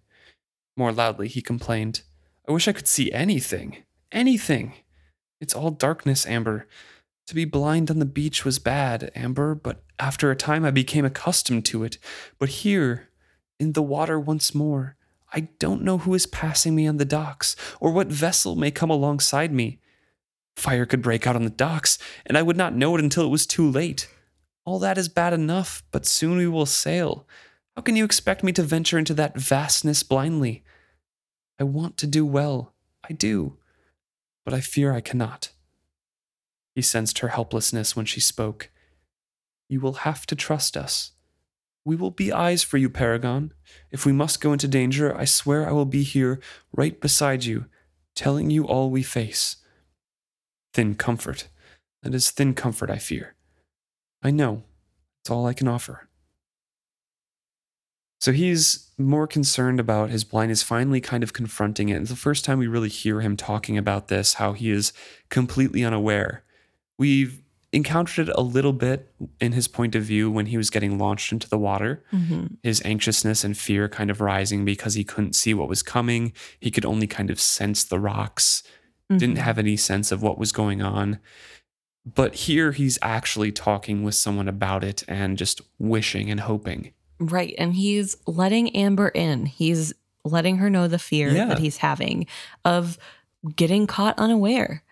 More loudly, he complained, I wish I could see anything. Anything. It's all darkness, Amber. To be blind on the beach was bad, Amber, but after a time I became accustomed to it. But here, in the water once more. I don't know who is passing me on the docks, or what vessel may come alongside me. Fire could break out on the docks, and I would not know it until it was too late. All that is bad enough, but soon we will sail. How can you expect me to venture into that vastness blindly? I want to do well, I do, but I fear I cannot. He sensed her helplessness when she spoke. You will have to trust us. We will be eyes for you, Paragon. If we must go into danger, I swear I will be here, right beside you, telling you all we face. Thin comfort. That is thin comfort, I fear. I know. It's all I can offer. So he's more concerned about his blindness finally kind of confronting it. It's the first time we really hear him talking about this, how he is completely unaware. We've encountered it a little bit in his point of view when he was getting launched into the water Mhm. his anxiousness and fear kind of rising because he couldn't see what was coming. He could only kind of sense the rocks, didn't Mhm. have any sense of what was going on. But here he's actually talking with someone about it and just wishing and hoping. Right. And he's letting Amber in. He's letting her know the fear Yeah. that he's having of getting caught unaware.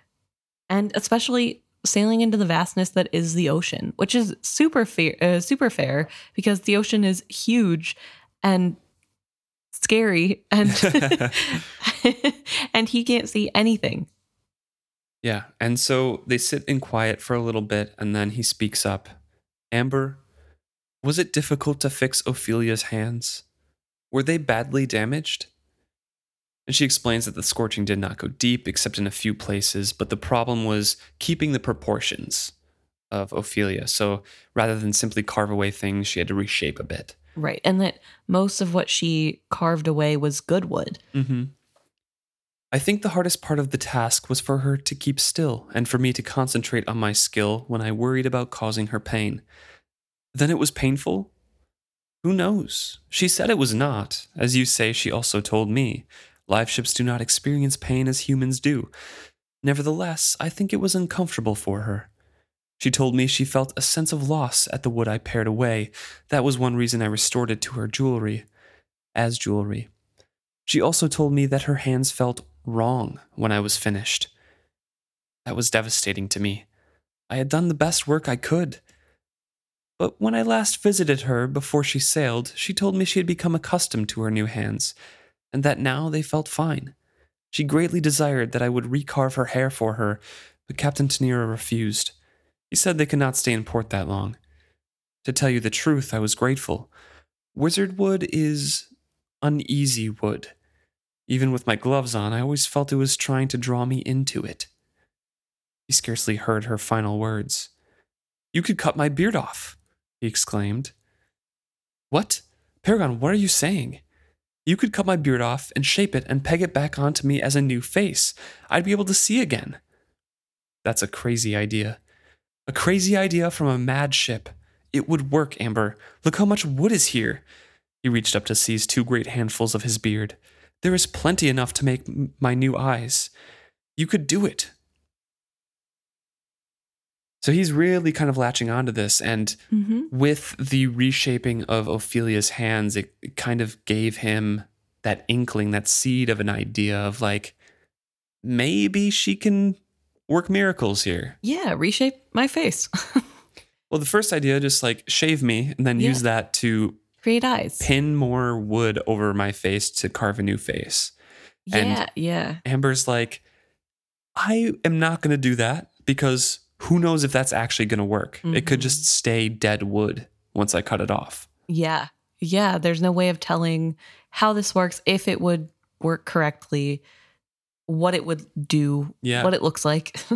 And especially sailing into the vastness that is the ocean, which is super fair, uh, super fair because the ocean is huge and scary and and he can't see anything. Yeah. And so they sit in quiet for a little bit and then he speaks up Amber, was it difficult to fix Ophelia's hands? Were they badly damaged? And she explains that the scorching did not go deep except in a few places, but the problem was keeping the proportions of Ophelia. So rather than simply carve away things, she had to reshape a bit. Right. And that most of what she carved away was good wood. Mm-hmm. I think the hardest part of the task was for her to keep still and for me to concentrate on my skill when I worried about causing her pain. Then it was painful? Who knows? She said it was not. As you say, she also told me. Live ships do not experience pain as humans do. Nevertheless, I think it was uncomfortable for her. She told me she felt a sense of loss at the wood I pared away. That was one reason I restored it to her jewelry. As jewelry. She also told me that her hands felt wrong when I was finished. That was devastating to me. I had done the best work I could. But when I last visited her before she sailed, she told me she had become accustomed to her new hands, and that now they felt fine. She greatly desired that I would recarve her hair for her, but Captain Tenira refused. He said they could not stay in port that long. To tell you the truth, I was grateful. Wizard wood is uneasy wood. Even with my gloves on, I always felt it was trying to draw me into it. He scarcely heard her final words. You could cut my beard off, he exclaimed. What? Paragon, what are you saying? You could cut my beard off and shape it and peg it back onto me as a new face. I'd be able to see again. That's a crazy idea. A crazy idea from a mad ship. It would work, Amber. Look how much wood is here. He reached up to seize two great handfuls of his beard. There is plenty enough to make m- my new eyes. You could do it. So he's really kind of latching onto this. And hmm with the reshaping of Ophelia's hands, it, it kind of gave him that inkling, that seed of an idea of like, maybe she can work miracles here. Yeah, reshape my face. Well, the first idea, just like shave me and then Yeah. use that to Create eyes. pin more wood over my face to carve a new face. and- yeah, yeah. Amber's like, I am not going to do that because who knows if that's actually going to work. It could just mm-hmm. stay dead wood once I cut it off. Yeah. Yeah. There's no way of telling how this works, if it would work correctly, what it would do, Yeah. what it looks like.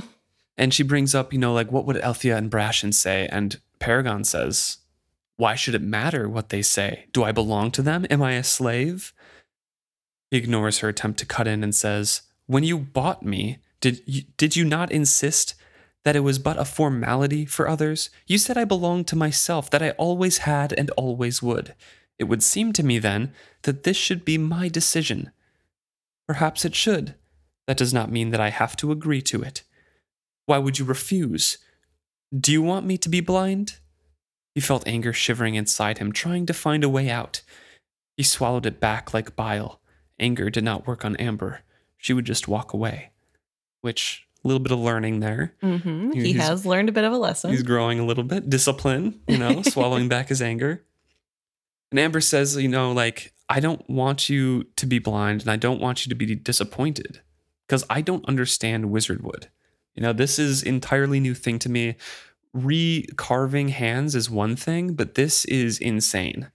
And she brings up, you know, like, what would Althea and Brashen say? And Paragon says, Why should it matter what they say? Do I belong to them? Am I a slave? He ignores her attempt to cut in and says, When you bought me, did you, did you not insist that it was but a formality for others? You said I belonged to myself, that I always had and always would. It would seem to me then that this should be my decision. Perhaps it should. That does not mean that I have to agree to it. Why would you refuse? Do you want me to be blind? He felt anger shivering inside him, trying to find a way out. He swallowed it back like bile. Anger did not work on Amber. She would just walk away. Which, a little bit of learning there. hmm He He's- has learned a bit of a lesson. He's growing a little bit. Discipline, you know, swallowing back his anger. And Amber says, you know, like, I don't want you to be blind and I don't want you to be disappointed because I don't understand Wizardwood. You know, this is entirely new thing to me. Recarving hands is one thing, but this is insane.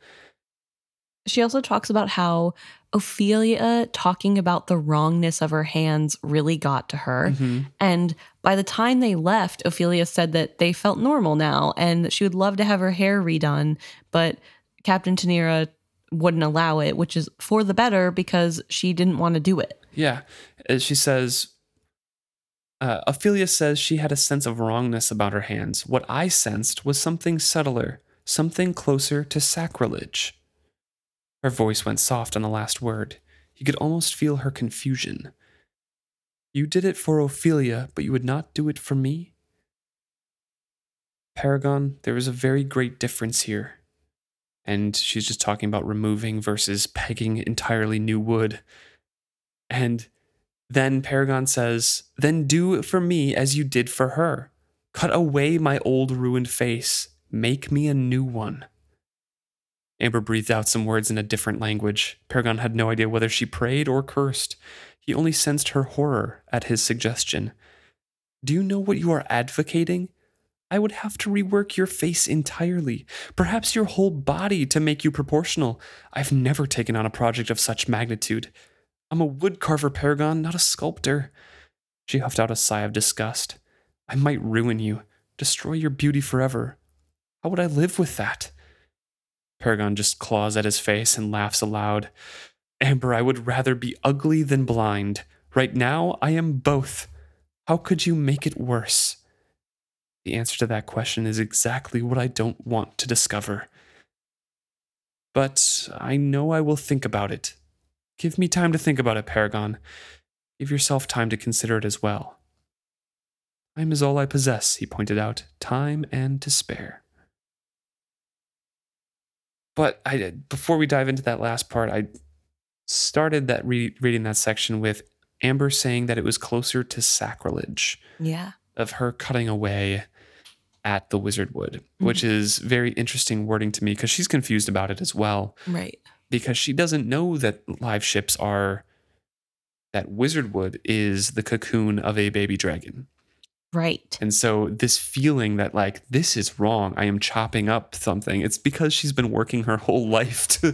She also talks about how Ophelia talking about the wrongness of her hands really got to her. Mhm. And by the time they left, Ophelia said that they felt normal now and that she would love to have her hair redone, but Captain Tenira wouldn't allow it, which is for the better because she didn't want to do it. Yeah. As she says, uh, Ophelia says she had a sense of wrongness about her hands. What I sensed was something subtler, something closer to sacrilege. Her voice went soft on the last word. He could almost feel her confusion. You did it for Ophelia, but you would not do it for me? Paragon, there is a very great difference here. And she's just talking about removing versus pegging entirely new wood. And then Paragon says, Then do for me as you did for her. Cut away my old ruined face. Make me a new one. Amber breathed out some words in a different language. Paragon had no idea whether she prayed or cursed. He only sensed her horror at his suggestion. Do you know what you are advocating? I would have to rework your face entirely, perhaps your whole body to make you proportional. I've never taken on a project of such magnitude. I'm a woodcarver, Paragon, not a sculptor. She huffed out a sigh of disgust. I might ruin you, destroy your beauty forever. How would I live with that? Paragon just claws at his face and laughs aloud. Amber, I would rather be ugly than blind. Right now, I am both. How could you make it worse? The answer to that question is exactly what I don't want to discover. But I know I will think about it. Give me time to think about it, Paragon. Give yourself time to consider it as well. Time is all I possess, he pointed out. Time and to spare. But I, before we dive into that last part, I started that re- reading that section with Amber saying that it was closer to sacrilege Yeah. of her cutting away at the wizard wood, which mm-hmm. is very interesting wording to me because she's confused about it as well Right. Because she doesn't know that live ships are that wizard wood is the cocoon of a baby dragon. Right. And so this feeling that like this is wrong, I am chopping up something. It's because she's been working her whole life to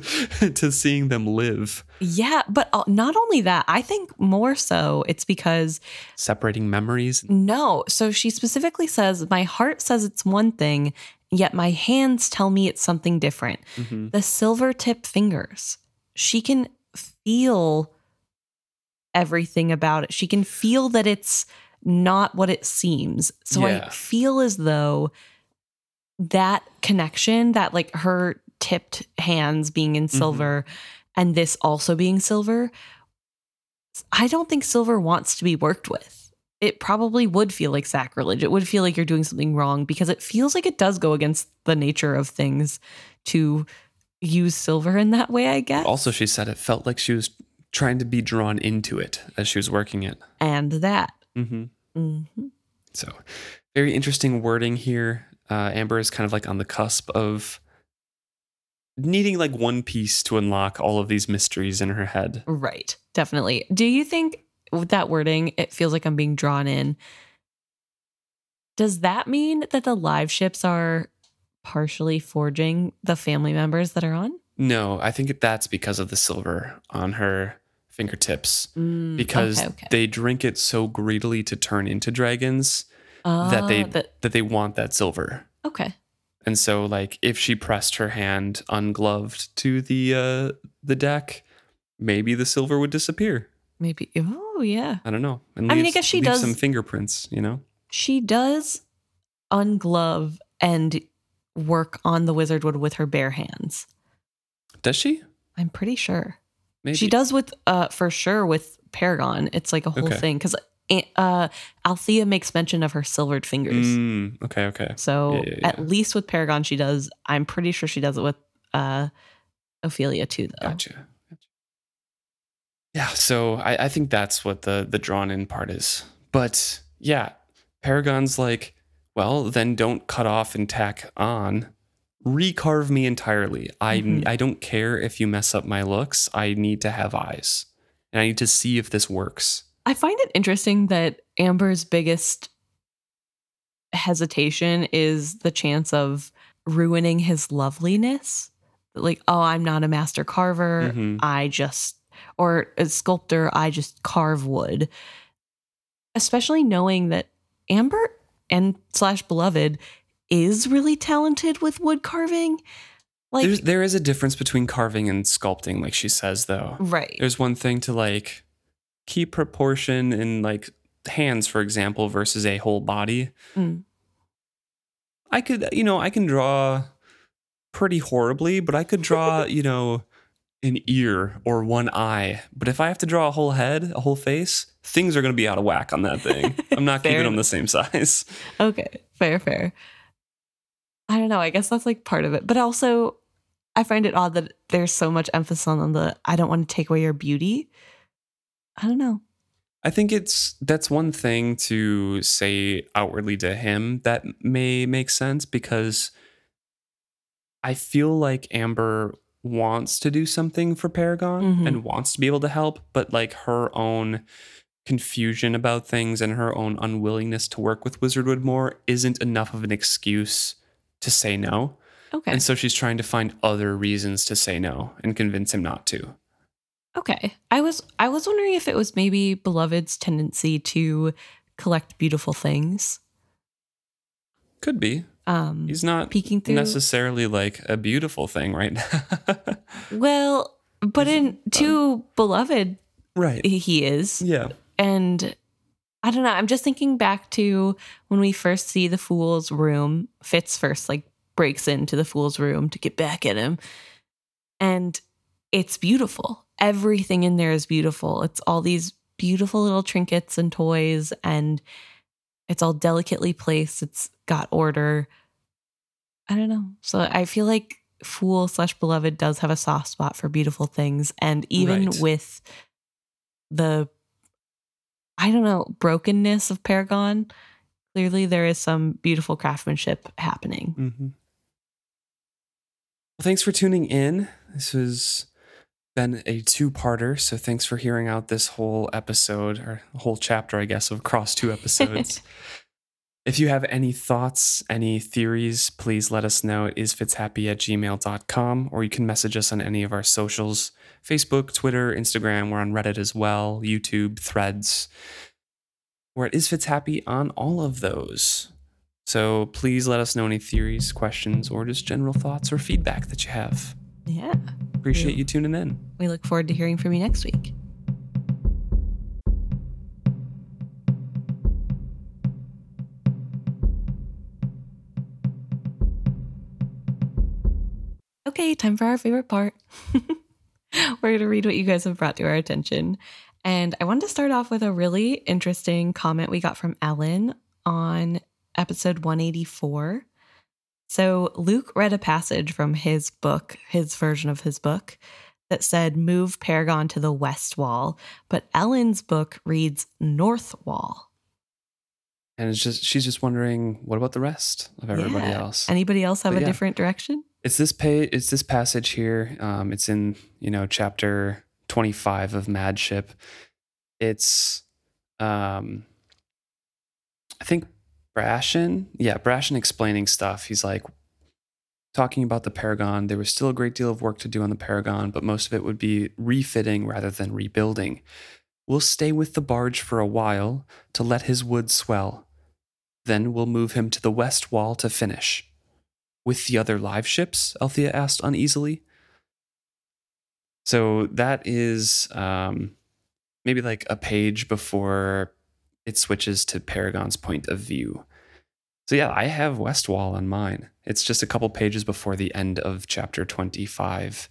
to seeing them live, Yeah. But uh, not only that, I think more so it's because separating memories. no. So she specifically says, My heart says it's one thing, yet my hands tell me it's something different. Mhm. the silver tip fingers. She can feel everything about it. She can feel that it's not what it seems. So Yeah. I feel as though that connection, that like her tipped hands being in silver and this also being silver, I don't think silver wants to be worked with. It probably would feel like sacrilege. It would feel like you're doing something wrong because it feels like it does go against the nature of things to use silver in that way, I guess. Also, she said it felt like she was trying to be drawn into it as she was working it. and that. Mm-hmm. hmm So, very interesting wording here. Uh, Amber is kind of like on the cusp of needing like one piece to unlock all of these mysteries in her head. Right. Definitely. Do you think with that wording, it feels like I'm being drawn in? Does that mean that the live ships are partially forging the family members that are on? No, I think that's because of the silver on her fingertips. Mm, Because okay, okay. they drink it so greedily to turn into dragons that they Ah, that- that they want that silver. okay. And so like if she pressed her hand ungloved to the uh the deck, maybe the silver would disappear. Maybe. Oh, yeah. I don't know. And I mean, I guess she does- some fingerprints, you know? She does unglove and work on the wizard wood with her bare hands. Does she? I'm pretty sure. Maybe. She does with uh for sure with Paragon. It's like a whole Okay. thing cuz uh Althea makes mention of her silvered fingers. Mm, okay, okay. So Yeah, yeah, at least with Paragon she does. I'm pretty sure she does it with uh Ophelia too though. Gotcha. Yeah, so I, I think that's what the the drawn in part is. But yeah, Paragon's like, well, then don't cut off and tack on. Recarve me entirely. I Mhm. I don't care if you mess up my looks. I need to have eyes. And I need to see if this works. I find it interesting that Amber's biggest hesitation is the chance of ruining his loveliness. Like, oh, I'm not a master carver. Mhm. I just, or a sculptor, I just carve wood. Especially knowing that Amber and slash beloved is really talented with wood carving. Like, There's there is a difference between carving and sculpting, like she says though. right. There's one thing to like keep proportion in like hands, for example, versus a whole body. Mm. I could, you know, I can draw pretty horribly, but I could draw, you know, an ear or one eye. But if I have to draw a whole head, a whole face, things are going to be out of whack on that thing. I'm not keeping them the same size. Okay, fair, fair. I don't know. I guess that's like part of it. But also, I find it odd that there's so much emphasis on the I don't want to take away your beauty. I don't know. I think it's that's one thing to say outwardly to him that may make sense because I feel like Amber wants to do something for Paragon Mhm. and wants to be able to help, but like her own confusion about things and her own unwillingness to work with Wizardwood more isn't enough of an excuse to say no. Okay. And so she's trying to find other reasons to say no and convince him not to. okay. I was I was wondering if it was maybe Beloved's tendency to collect beautiful things. Could be. Um He's not peeking through necessarily like a beautiful thing right now. Well, but in to Beloved right. he is. Yeah. And I don't know. I'm just thinking back to when we first see the fool's room. Fitz first like breaks into the fool's room to get back at him. And it's beautiful. Everything in there is beautiful. It's all these beautiful little trinkets and toys, and it's all delicately placed. It's got order. I don't know. So I feel like Fool slash Beloved does have a soft spot for beautiful things. And even Right. with the I don't know, brokenness of Paragon, clearly there is some beautiful craftsmanship happening. Mm-hmm. Well, thanks for tuning in. This has been a two-parter, so thanks for hearing out this whole episode or whole chapter, I guess, of across two episodes. if you have any thoughts, any theories, please let us know at isfitshappy at gmail.com or you can message us on any of our socials Facebook, Twitter, Instagram. We're on Reddit as well, YouTube, Threads. We're at isfitshappy on all of those. So please let us know any theories, questions, or just general thoughts or feedback that you have. Yeah. Appreciate you tuning in. We look forward to hearing from you next week. Okay, time for our favorite part. We're going to read what you guys have brought to our attention. And I wanted to start off with a really interesting comment we got from Ellen on episode 184. So Luke read a passage from his book, his version of his book, that said move Paragon to the west wall, but Ellen's book reads north wall. And it's just she's just wondering what about the rest of everybody Yeah. else? Anybody else have But a yeah. different direction? It's this page. It's this passage here. Um, it's in you know chapter twenty five of Madship. It's, um, I think Brashen. Yeah, Brashen explaining stuff. He's like talking about the Paragon. There was still a great deal of work to do on the Paragon, but most of it would be refitting rather than rebuilding. We'll stay with the barge for a while to let his wood swell. Then we'll move him to the west wall to finish. With the other live ships? Althea asked uneasily. So that is um, maybe like a page before it switches to Paragon's point of view. So yeah, I have Westwall on mine. It's just a couple pages before the end of chapter 25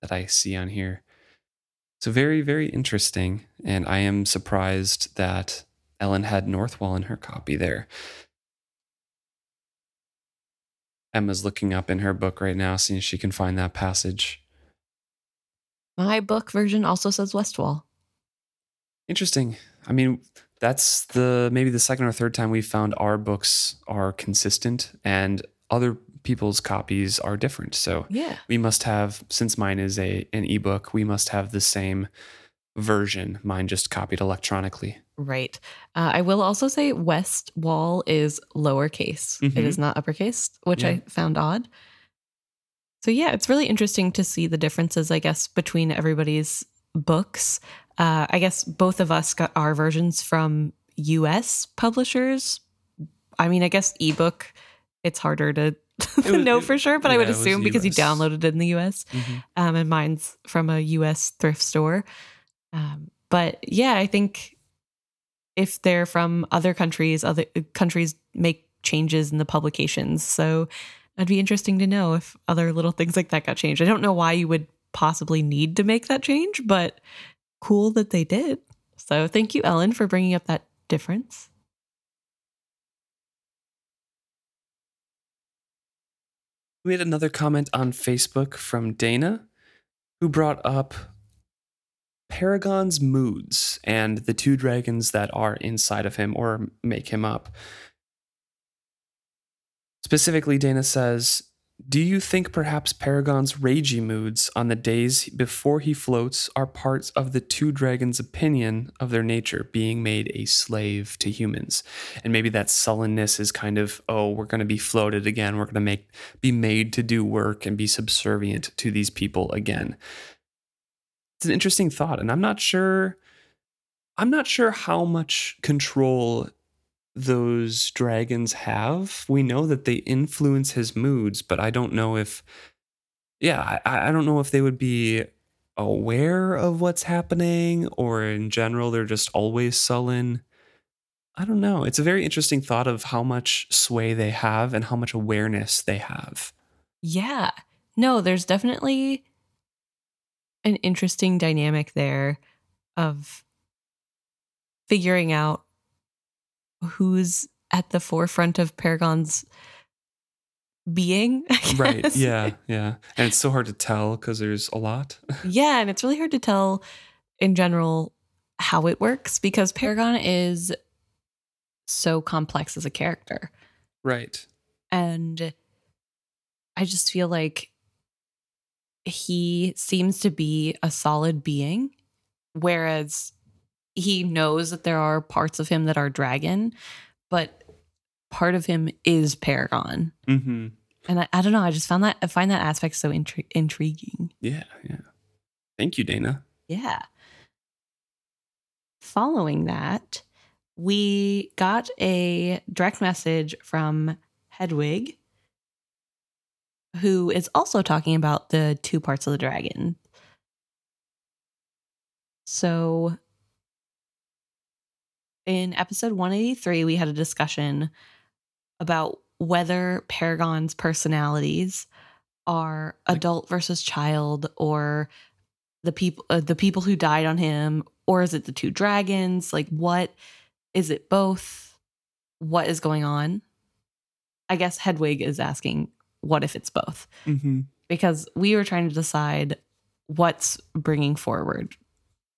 that I see on here. So very, very interesting. And I am surprised that Ellen had Northwall in her copy there. Emma's looking up in her book right now, seeing if she can find that passage. My book version also says Westwall. Interesting. I mean, that's the maybe the second or third time we've found our books are consistent and other people's copies are different. So Yeah. we must have, since mine is a an ebook, we must have the same version. Mine just copied electronically. Right. Uh, I will also say west wall is lowercase. It Mhm. is not uppercase, which Yeah. I found odd. So yeah, it's really interesting to see the differences, I guess, between everybody's books. Uh, I guess both of us got our versions from U.S. publishers. I mean, I guess ebook. It's harder to was- know for sure, but I would yeah, it was assume because you downloaded it in the U.S um, and mine's from a U.S. thrift store. Um, but yeah, I think if they're from other countries, other countries make changes in the publications. So it'd be interesting to know if other little things like that got changed. I don't know why you would possibly need to make that change, but cool that they did. So thank you, Ellen, for bringing up that difference. We had another comment on Facebook from Dana who brought up Paragon's moods and the two dragons that are inside of him or make him up. Specifically, Dana says, Do you think perhaps Paragon's ragey moods on the days before he floats are parts of the two dragons' opinion of their nature being made a slave to humans? And maybe that sullenness is kind of, oh, we're going to be floated again. We're going to make be made to do work and be subservient to these people again. It's an interesting thought, and I'm not sure. I'm not sure how much control those dragons have. We know that they influence his moods, but I don't know if. Yeah, I, I don't know if they would be aware of what's happening, or in general, they're just always sullen. I don't know. It's a very interesting thought of how much sway they have and how much awareness they have. Yeah. No, there's definitely an interesting dynamic there of figuring out who's at the forefront of Paragon's being. Right. Yeah. Yeah. And it's so hard to tell because there's a lot. Yeah. And it's really hard to tell in general how it works because Paragon is so complex as a character. right. And I just feel like he seems to be a solid being, whereas he knows that there are parts of him that are dragon, but part of him is Paragon. Mm-hmm. And I, I don't know. I just found that I find that aspect so intri- intriguing. Yeah. Yeah. Thank you, Dana. Yeah. Following that, we got a direct message from Hedwig, who is also talking about the two parts of the dragon. So, in episode 183, we had a discussion about whether Paragon's personalities are adult versus child or the people uh, the people who died on him or is it the two dragons? Like, what is it both? What is going on? I guess Hedwig is asking, what if it's both? Mm-hmm. Because we were trying to decide what's bringing forward,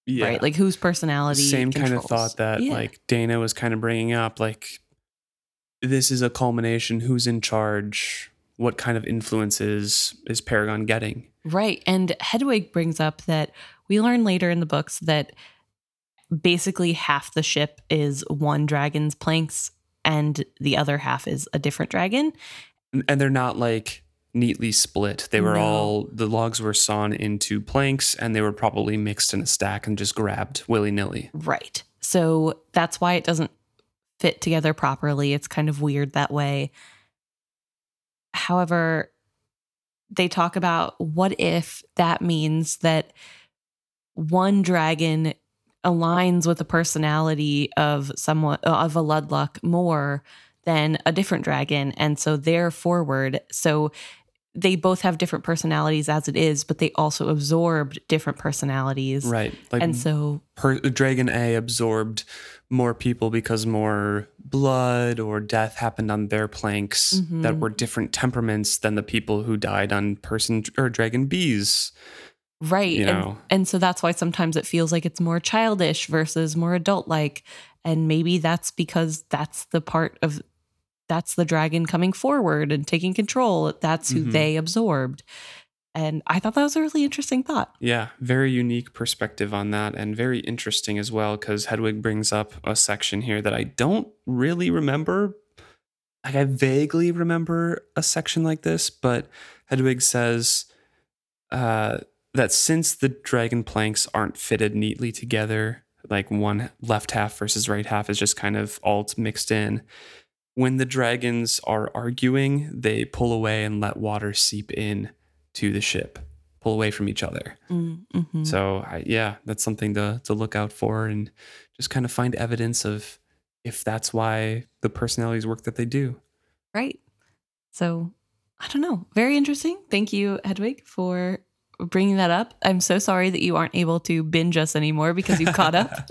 Yeah. right? Like, whose personality. Same kind of thought that Yeah. like Dana was kind of bringing up. Like, this is a culmination. Who's in charge? What kind of influences is Paragon getting? Right. And Hedwig brings up that we learn later in the books that basically half the ship is one dragon's planks and the other half is a different dragon. And they're not like neatly split. They were No. all the logs were sawn into planks, and they were probably mixed in a stack and just grabbed willy nilly. Right. So that's why it doesn't fit together properly. It's kind of weird that way. However, they talk about what if that means that one dragon aligns with the personality of someone of a Ludluck more than a different dragon and so they're forward so they both have different personalities as it is but they also absorbed different personalities Right. Like and so per, Dragon A absorbed more people because more blood or death happened on their planks that Mhm. were different temperaments than the people who died on person or Dragon B's. Right. You and, know. and so that's why sometimes it feels like it's more childish versus more adult like. And maybe that's because that's the part of that's the dragon coming forward and taking control. That's who Mhm. they absorbed. And I thought that was a really interesting thought. Yeah, very unique perspective on that and very interesting as well because Hedwig brings up a section here that I don't really remember. Like I vaguely remember a section like this, but Hedwig says uh, that since the dragon planks aren't fitted neatly together, like one left half versus right half is just kind of all mixed in. When the dragons are arguing, they pull away and let water seep in to the ship, pull away from each other. Mm-hmm. So I, yeah, that's something to to look out for and just kind of find evidence of if that's why the personalities work that they do. Right. So I don't know. Very interesting. Thank you, Hedwig, for bringing that up. I'm so sorry that you aren't able to binge us anymore because you've caught up.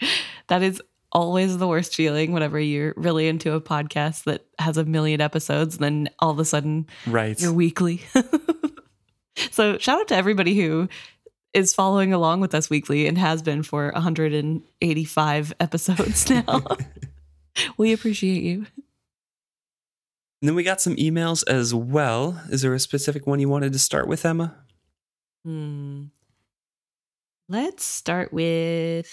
that is always the worst feeling whenever you're really into a podcast that has a million episodes and then all of a sudden Right. you're weekly. so shout out to everybody who is following along with us weekly and has been for 185 episodes now. we appreciate you. And then we got some emails as well. Is there a specific one you wanted to start with, Emma? Hmm. Let's start with.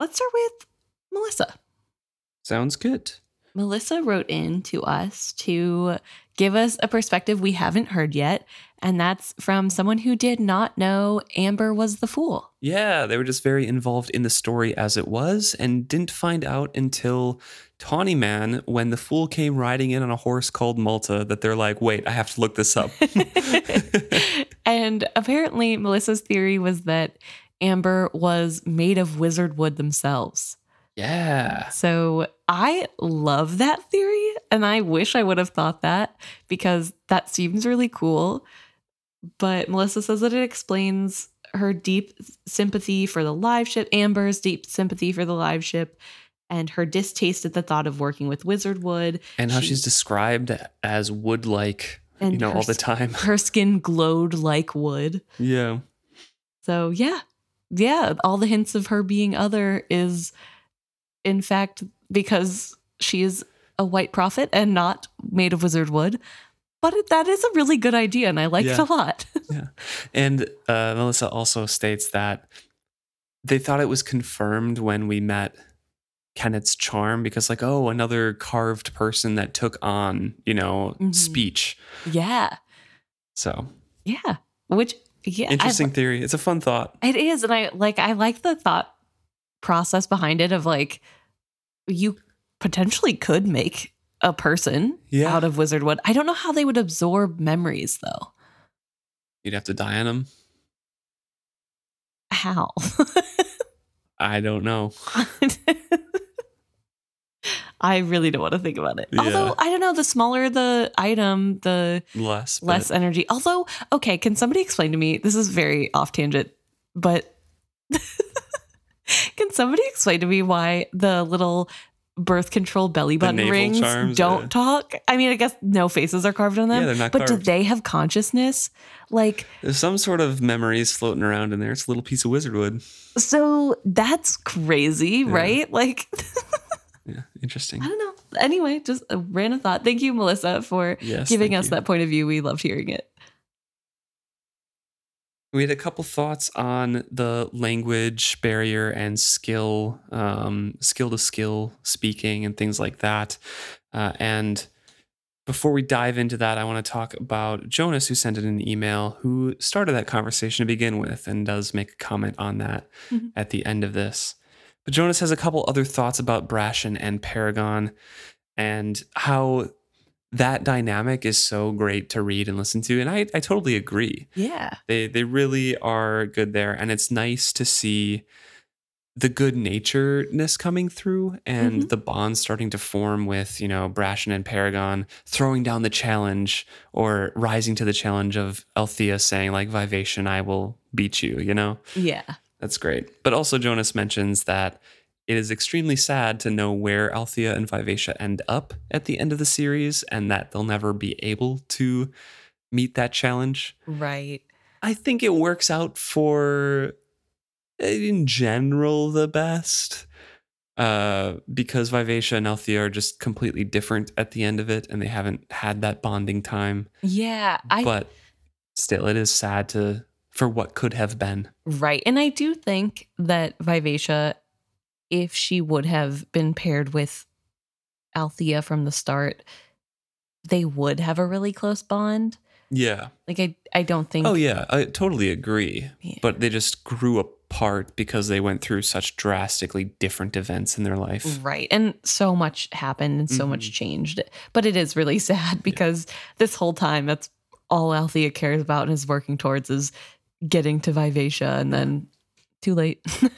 Let's start with Melissa. Sounds good. Melissa wrote in to us to give us a perspective we haven't heard yet, and that's from someone who did not know Amber was the fool. Yeah, they were just very involved in the story as it was and didn't find out until Tawny Man when the fool came riding in on a horse called Malta that they're like, wait, I have to look this up. and apparently, Melissa's theory was that Amber was made of wizard wood themselves. yeah. So I love that theory, and I wish I would have thought that because that seems really cool. But Melissa says that it explains her deep sympathy for the live ship, Amber's deep sympathy for the live ship, and her distaste at the thought of working with wizard wood. And how She- she's described as wood like, And you know, her all the time. Her skin glowed like wood. Yeah. So yeah, yeah, all the hints of her being other is, in fact, because she is a white prophet and not made of wizard wood. But it, that is a really good idea, and I like it a lot. Yeah. And uh, Melissa also states that they thought it was confirmed when we met Kennit's charm because, like, oh, another carved person that took on, you know, Mhm. speech. yeah, So yeah. Which yeah, I- interesting theory. It's a fun thought. it is, and I like. I like the thought process behind it of like you potentially could make a person Yeah. out of wizard wood. I don't know how they would absorb memories though. You'd have to die on them. How? I don't know. I really don't want to think about it. Yeah. Although I don't know, the smaller the item, the Less. less energy. Although, okay, can somebody explain to me? This is very off tangent. but can somebody explain to me why the little birth control belly button rings charms, don't yeah. talk? I mean, I guess no faces are carved on them. Yeah, they're not but do they have consciousness? Like, There's some sort of memories floating around in there. It's a little piece of wizard wood. so that's crazy, right? Like, Yeah, interesting. I don't know. Anyway, just a random thought. Thank you, Melissa, for Yes, giving us you. that point of view. We loved hearing it. We had a couple thoughts on the language barrier and skill, um, skill to skill speaking and things like that. Uh, and before we dive into that, I want to talk about Jonas, who sent in an email, who started that conversation to begin with and does make a comment on that Mhm. at the end of this. But Jonas has a couple other thoughts about Brashen and Paragon and how that dynamic is so great to read and listen to. And I, I totally agree Yeah. they they really are good there and it's nice to see the good naturedness coming through and Mhm. the bonds starting to form with you know Brashen and Paragon throwing down the challenge or rising to the challenge of Althea saying like Vivacia I will beat you you know Yeah. That's great but also Jonas mentions that it is extremely sad to know where Althea and Vivacia end up at the end of the series and that they'll never be able to meet that challenge Right. I think it works out for, in general, the best. Uh, because Vivacia and Althea are just completely different at the end of it, and they haven't had that bonding time. Yeah. I but still, it is sad to for what could have been. Right. And I do think that Vivacia, if she would have been paired with Althea from the start, they would have a really close bond. Yeah. Like I I don't think Oh yeah, I totally agree. Yeah. But they just grew apart because they went through such drastically different events in their life. Right. And so much happened and so much Mhm. changed. But it is really sad because this whole time that's all Althea cares about and is working towards is getting to Vivacia and then too late.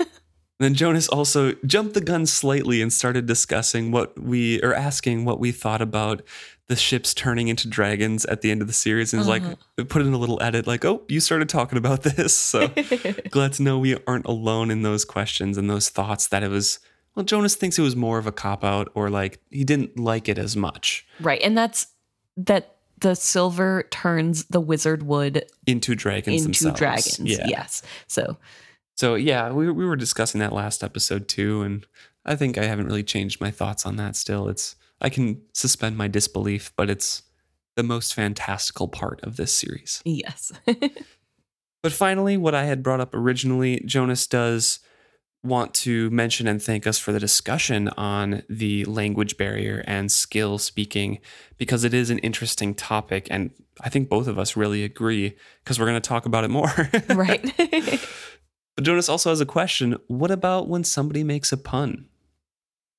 Then Jonas also jumped the gun slightly and started discussing what we or asking what we thought about the ships turning into dragons at the end of the series and Uh-huh. like put in a little edit like, "Oh, you started talking about this." So glad to know we aren't alone in those questions and those thoughts that it was well, Jonas thinks it was more of a cop out or like he didn't like it as much right. And that's that the silver turns the wizard wood into dragons into themselves. dragons. Yeah. Yes. So So yeah, we we were discussing that last episode too, and I think I haven't really changed my thoughts on that. Still, it's I can suspend my disbelief, but it's the most fantastical part of this series. yes. But finally, what I had brought up originally, Jonas does want to mention and thank us for the discussion on the language barrier and skill speaking because it is an interesting topic and I think both of us really agree because we're going to talk about it more. right. But Jonas also has a question. What about when somebody makes a pun?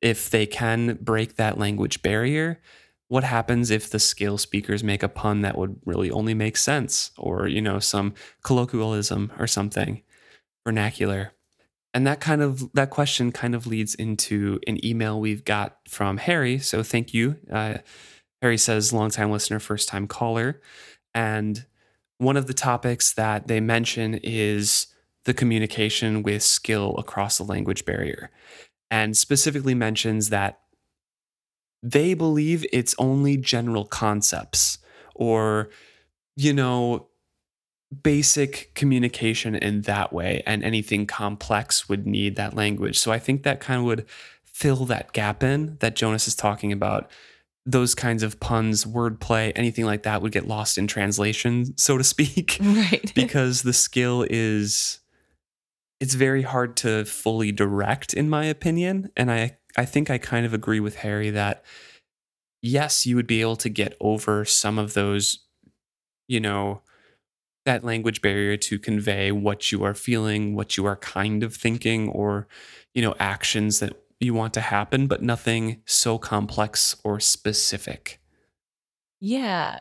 If they can break that language barrier, what happens if the skill speakers make a pun that would really only make sense or, you know, some colloquialism or something vernacular? And that kind of that question kind of leads into an email we've got from Harry. So thank you. Uh, Harry says, longtime listener, first time caller. And one of the topics that they mention is the communication with skill across the language barrier, and specifically mentions that they believe it's only general concepts or, you know, basic communication in that way, and anything complex would need that language. So I think that kind of would fill that gap in that Jonas is talking about. Those kinds of puns, wordplay, anything like that would get lost in translation, so to speak right. because the skill is it's very hard to fully direct in my opinion and i i think i kind of agree with harry that yes you would be able to get over some of those you know that language barrier to convey what you are feeling what you are kind of thinking or you know actions that you want to happen but nothing so complex or specific Yeah.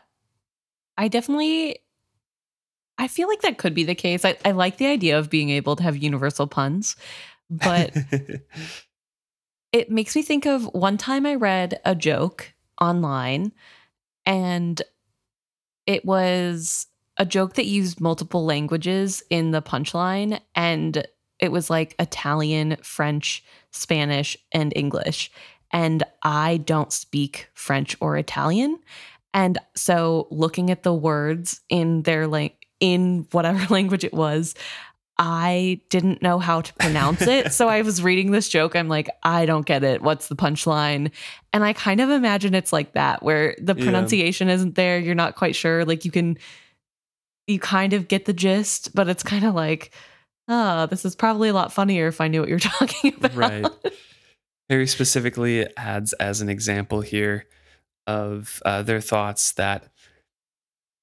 I definitely I feel like that could be the case. I, I like the idea of being able to have universal puns, but it makes me think of one time I read a joke online and it was a joke that used multiple languages in the punchline and it was like Italian, French, Spanish, and English. And I don't speak French or Italian. And so looking at the words in their like in whatever language it was, I didn't know how to pronounce it. so I was reading this joke. I'm like, I don't get it. What's the punchline? And I kind of imagine it's like that, where the Yeah. pronunciation isn't there. You're not quite sure. Like you can, you kind of get the gist, but it's kind of like, oh, this is probably a lot funnier if I knew what you're talking about. Right. Very specifically it adds as an example here of uh, their thoughts that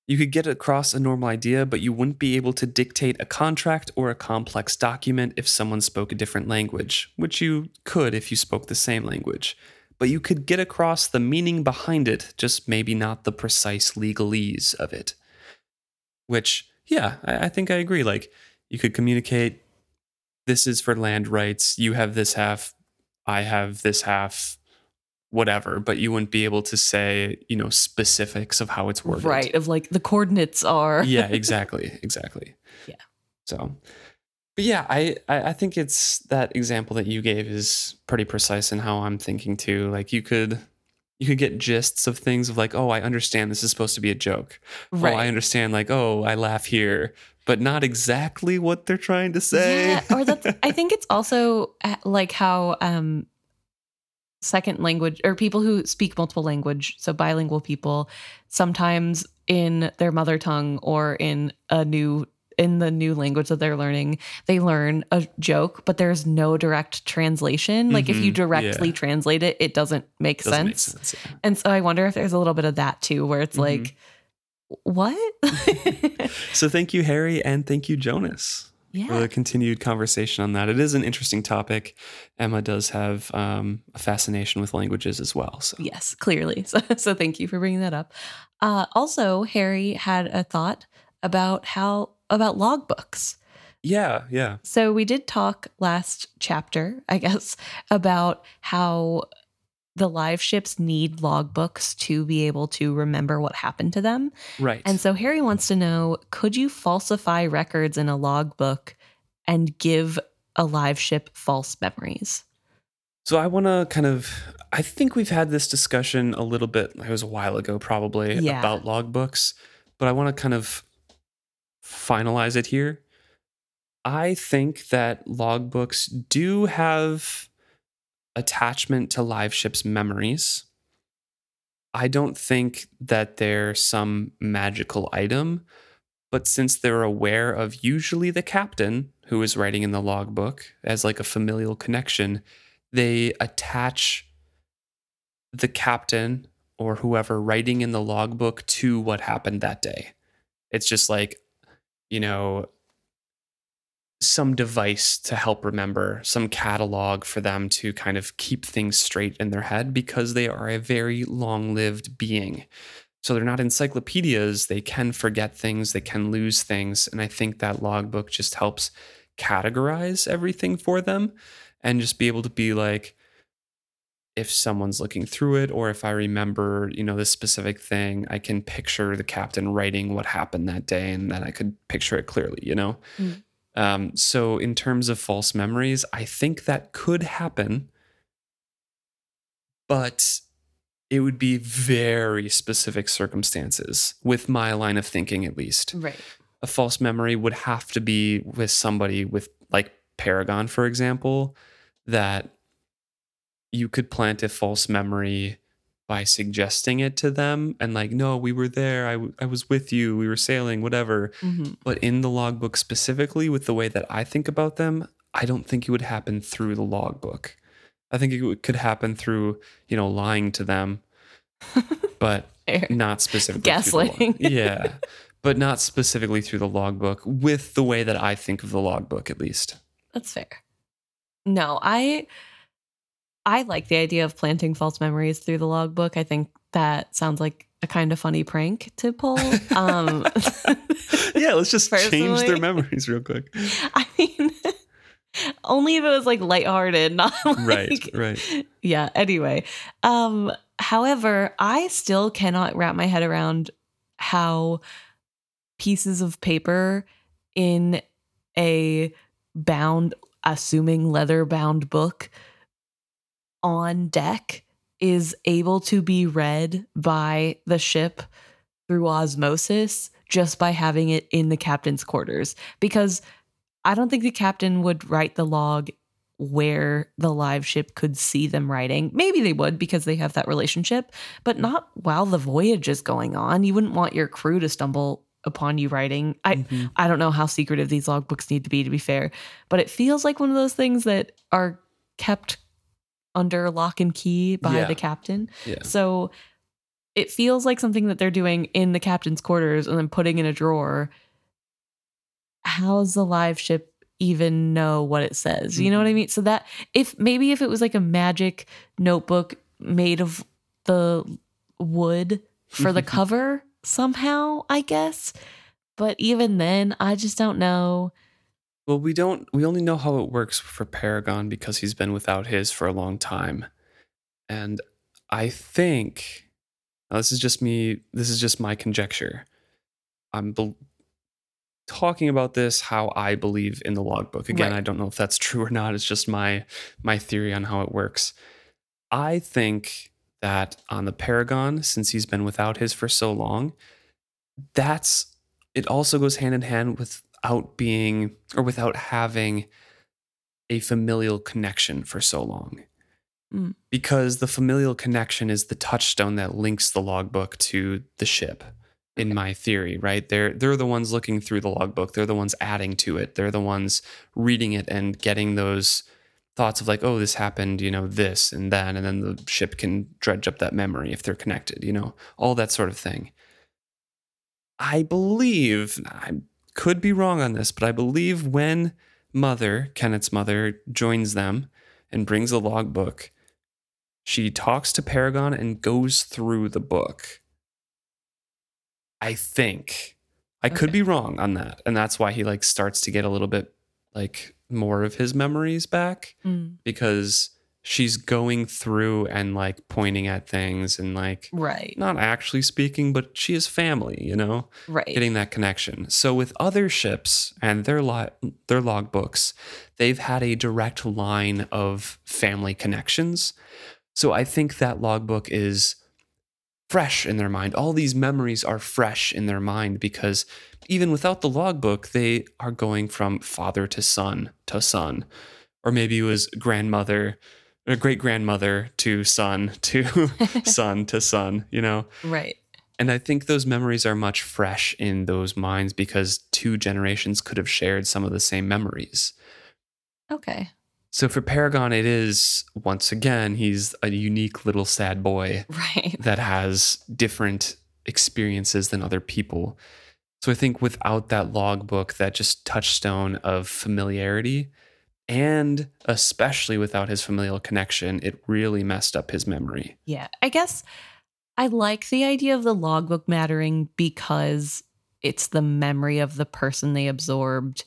you could get across a normal idea, but you wouldn't be able to dictate a contract or a complex document if someone spoke a different language, which you could if you spoke the same language. But you could get across the meaning behind it, just maybe not the precise legalese of it. Which, yeah, I, I think I agree. Like, you could communicate this is for land rights, you have this half, I have this half, whatever, but you wouldn't be able to say, you know, specifics of how it's worded. Right. Of like the coordinates are. yeah, exactly. Exactly. Yeah. So, but yeah, I, I I think it's that example that you gave is pretty precise in how I'm thinking too. Like you could you could get gists of things of like, oh, I understand this is supposed to be a joke. right. Oh, I understand. Like, oh, I laugh here, but not exactly what they're trying to say. Yeah, or that's I think it's also uh, like how um second language or people who speak multiple language, so bilingual people, sometimes in their mother tongue or in a new in the new language that they're learning, they learn a joke, but there's no direct translation. Like if you Mhm, directly yeah. translate it, it doesn't make Doesn't make sense. sense. yeah. And so I wonder if there's a little bit of that too, where it's Mhm. like, what? So thank you, Harry, and thank you, Jonas. for yeah. the continued conversation on that. It is an interesting topic. Emma does have um, a fascination with languages as well. So Yes, clearly. So, so thank you for bringing that up. Uh, also, Harry had a thought about how about logbooks. yeah, yeah, So we did talk last chapter, I guess, about how the live ships need logbooks to be able to remember what happened to them. right. And so Harry wants to know could you falsify records in a logbook and give a live ship false memories? so I want to kind of. I think we've had this discussion a little bit. It was a while ago, probably Yeah. about logbooks, but I want to kind of finalize it here. I think that logbooks do have attachment to live ships' memories. I don't think that they're some magical item, but since they're aware of usually the captain who is writing in the logbook as like a familial connection, they attach the captain or whoever writing in the logbook to what happened that day. It's just like, you know, some device to help remember, some catalog for them to kind of keep things straight in their head because they are a very long lived being. So they're not encyclopedias. They can forget things, they can lose things. And I think that logbook just helps categorize everything for them and just be able to be like, if someone's looking through it or if I remember, you know, this specific thing, I can picture the captain writing what happened that day and then I could picture it clearly, you know? Mm. Um, so, in terms of false memories, I think that could happen, but it would be very specific circumstances, with my line of thinking at least. Right. A false memory would have to be with somebody with, like Paragon, for example, that you could plant a false memory by suggesting it to them and, like, no, we were there. I, w- I was with you. We were sailing, whatever. hmm But in the logbook specifically, with the way that I think about them, I don't think it would happen through the logbook. I think it could happen through, you know, lying to them, but not specifically Gaslighting. yeah, but not specifically through the logbook. With the way that I think of the logbook, at least. That's fair. No, I I like the idea of planting false memories through the logbook. I think that sounds like a kind of funny prank to pull. Um yeah, let's just change their memories real quick. I mean only if it was like lighthearted, not like Right, right. yeah anyway um however i still cannot wrap my head around how pieces of paper in a bound, assuming leather bound book on deck is able to be read by the ship through osmosis just by having it in the captain's quarters. Because I don't think the captain would write the log where the live ship could see them writing. Maybe they would because they have that relationship, but not while the voyage is going on. You wouldn't want your crew to stumble upon you writing. I Mhm. I don't know how secretive these logbooks need to be to be fair, but it feels like one of those things that are kept under lock and key by Yeah. the captain. Yeah. So it feels like something that they're doing in the captain's quarters and then putting in a drawer. How's the live ship even know what it says? You know what I Mhm. mean? So that if maybe if it was like a magic notebook made of the wood for the cover somehow, I guess. But even then, I just don't know. Well, we don't. We only know how it works for Paragon because he's been without his for a long time, and I think now this is just me. This is just my conjecture. I'm bel talking about this how I believe in the logbook. Again, Right. I don't know if that's true or not. It's just my my theory on how it works. I think that on the Paragon, since he's been without his for so long, that's it also goes hand in hand without being or without having a familial connection for so long. Mm. Because the familial connection is the touchstone that links the logbook to the ship, in my theory, right? They're they're the ones looking through the logbook. They're the ones adding to it. They're the ones reading it and getting those thoughts of like, oh, this happened, you know, this and that, and then the ship can dredge up that memory if they're connected, you know, all that sort of thing. I believe, I could be wrong on this, but I believe when mother, Kennit's mother, joins them and brings a logbook, she talks to Paragon and goes through the book. I think. I could Okay. be wrong on that. And that's why he like starts to get a little bit like more of his memories back Mm, because she's going through and like pointing at things and like Right. not actually speaking, but she is family, you know, Right. getting that connection. So with other ships and their lo- their logbooks, they've had a direct line of family connections. So I think that logbook is fresh in their mind. All these memories are fresh in their mind because even without the logbook, they are going from father to son to son. Or maybe it was grandmother great grandmother to son to son to son, you know? right. And I think those memories are much fresh in those minds because two generations could have shared some of the same memories. Okay. So for Paragon, it is once again, he's a unique little sad boy Right. that has different experiences than other people. So I think without that logbook, that just touchstone of familiarity, and especially without his familial connection, it really messed up his memory. Yeah. I guess I like the idea of the logbook mattering because it's the memory of the person they absorbed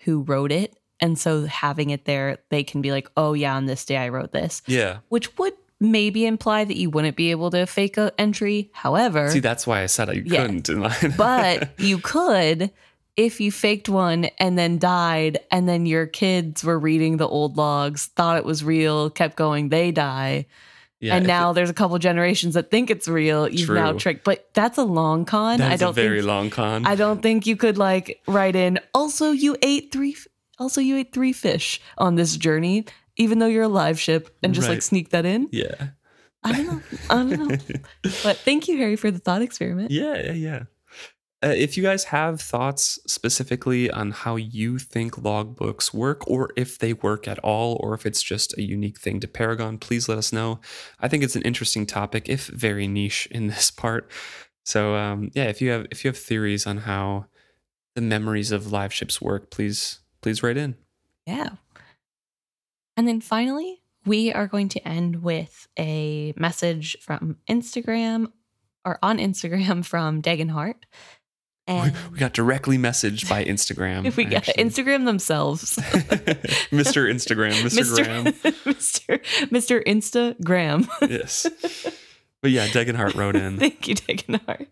who wrote it. And so having it there, they can be like, oh, yeah, on this day I wrote this, Yeah. which would maybe imply that you wouldn't be able to fake a entry. However, See, that's why I said I Yeah. couldn't. but you could if you faked one and then died and then your kids were reading the old logs thought it was real kept going they die. Yeah, and now it- there's a couple generations that think it's real you've now tricked but that's a long con. That i don't a very think long con. i don't think you could like write in also you ate three also you ate three fish on this journey even though you're a live ship and just like sneak that in. Yeah. i don't know. I don't know. But thank you harry for the thought experiment. Yeah, yeah, yeah. Uh, if you guys have thoughts specifically on how you think logbooks work, or if they work at all, or if it's just a unique thing to Paragon, please let us know. I think it's an interesting topic, if very niche in this part. So um, yeah, if you have if you have theories on how the memories of live ships work, please please write in. Yeah. And then finally, we are going to end with a message from Instagram or on Instagram from Dagenhart. We, And we got directly messaged by Instagram. if we get. Instagram themselves. Mr. Instagram, Mr. Graham. Mr. Mr. Instagram. Yes. But yeah, Degenhart wrote in. Thank you, Dagenhart.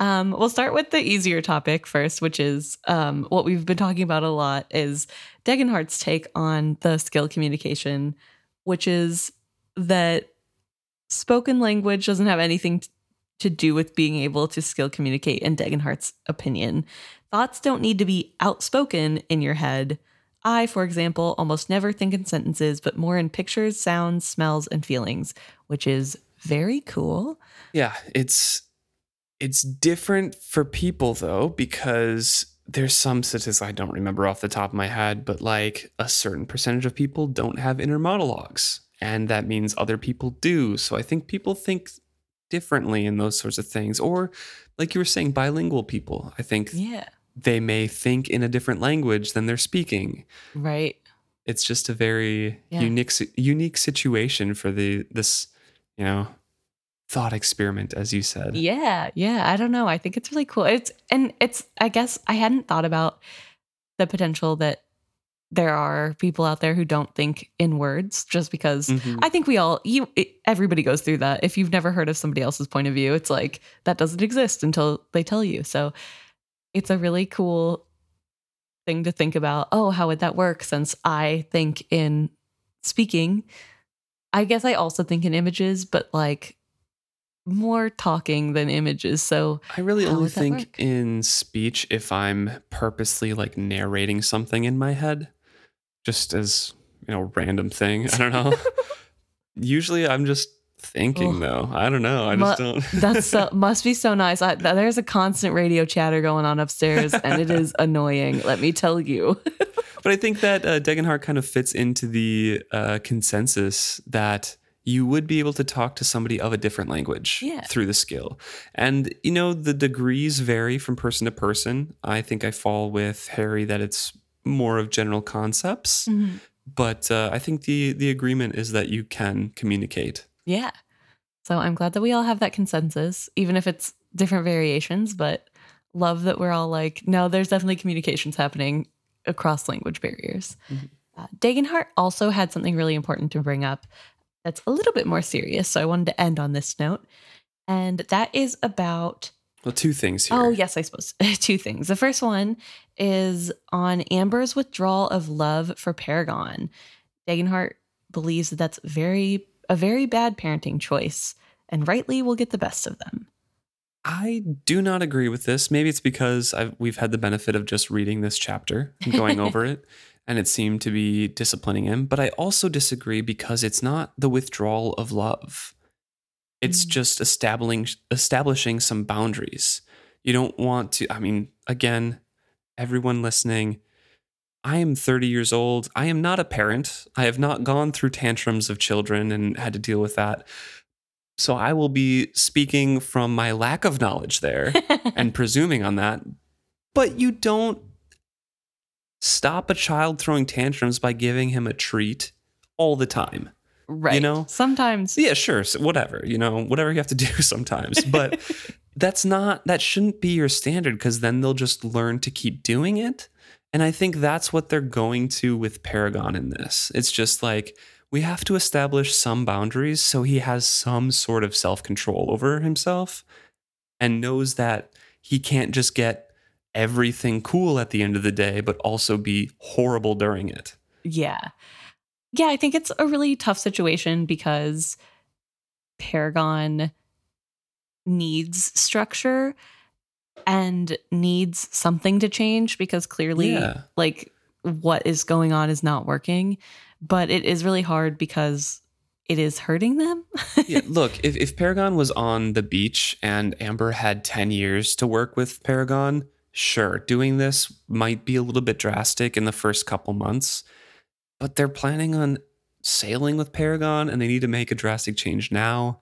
Um, we'll start with the easier topic first, which is um, what we've been talking about a lot is Degenhardt's take on the skill communication, which is that spoken language doesn't have anything to do with being able to skill communicate in Degenhardt's opinion. Thoughts don't need to be outspoken in your head. I, for example, almost never think in sentences, but more in pictures, sounds, smells, and feelings, which is very cool. Yeah, it's it's different for people though because there's some statistics I don't remember off the top of my head, but like a certain percentage of people don't have inner monologues, and that means other people do. So I think people think differently in those sorts of things, or like you were saying, bilingual people. I think Yeah. they may think in a different language than they're speaking. Right. It's just a very Yeah. unique unique situation for the this you know thought experiment, as you said. Yeah. Yeah. I don't know. I think it's really cool. It's, and it's, I guess I hadn't thought about the potential that there are people out there who don't think in words just because Mhm. I think we all you everybody goes through that. If you've never heard of somebody else's point of view, it's like that doesn't exist until they tell you. So it's a really cool thing to think about. Oh, how would that work since I think in speaking? I guess I also think in images, but like more talking than images. So I really only think work? in speech if I'm purposely like narrating something in my head, just as you know, random thing. I don't know. Usually, I'm just thinking Ugh. though. I don't know. I Mu- just don't. that's so, must be so nice. I, there's a constant radio chatter going on upstairs, and it is annoying. Let me tell you. But I think that uh, Degenhardt kind of fits into the uh, consensus that you would be able to talk to somebody of a different language Yeah. through the skill. And, you know, the degrees vary from person to person. I think I fall with Harry that it's more of general concepts. But uh, I think the, the agreement is that you can communicate. Yeah. So I'm glad that we all have that consensus, even if it's different variations, but love that we're all like, no, there's definitely communications happening across language barriers. Mhm. Uh, Degenhardt also had something really important to bring up that's a little bit more serious. So I wanted to end on this note. And that is about Well, two things here. Oh, yes, I suppose. Two things. The first one is on Amber's withdrawal of love for Paragon. Degenhardt believes that that's very a very bad parenting choice, and rightly will get the best of them. I do not agree with this. Maybe it's because I've, we've had the benefit of just reading this chapter and going over it, and it seemed to be disciplining him. But I also disagree because it's not the withdrawal of love. It's Mm. just establishing establishing some boundaries. You don't want to. I mean, again, everyone listening. I am 30 years old. I am not a parent. I have not gone through tantrums of children and had to deal with that. So I will be speaking from my lack of knowledge there and presuming on that. But you don't stop a child throwing tantrums by giving him a treat all the time. Right. You know? sometimes. Yeah, sure, so whatever, you know, whatever you have to do sometimes. But that's not that shouldn't be your standard because then they'll just learn to keep doing it. And I think that's what they're going to with Paragon in this. It's just like we have to establish some boundaries so he has some sort of self control over himself and knows that he can't just get everything cool at the end of the day, but also be horrible during it. Yeah. Yeah, I think it's a really tough situation because Paragon needs structure and needs something to change because clearly Yeah. like what is going on is not working, but it is really hard because it is hurting them. yeah, look, if, if Paragon was on the beach and Amber had 10 years to work with Paragon, sure, doing this might be a little bit drastic in the first couple months, but they're planning on sailing with Paragon and they need to make a drastic change now.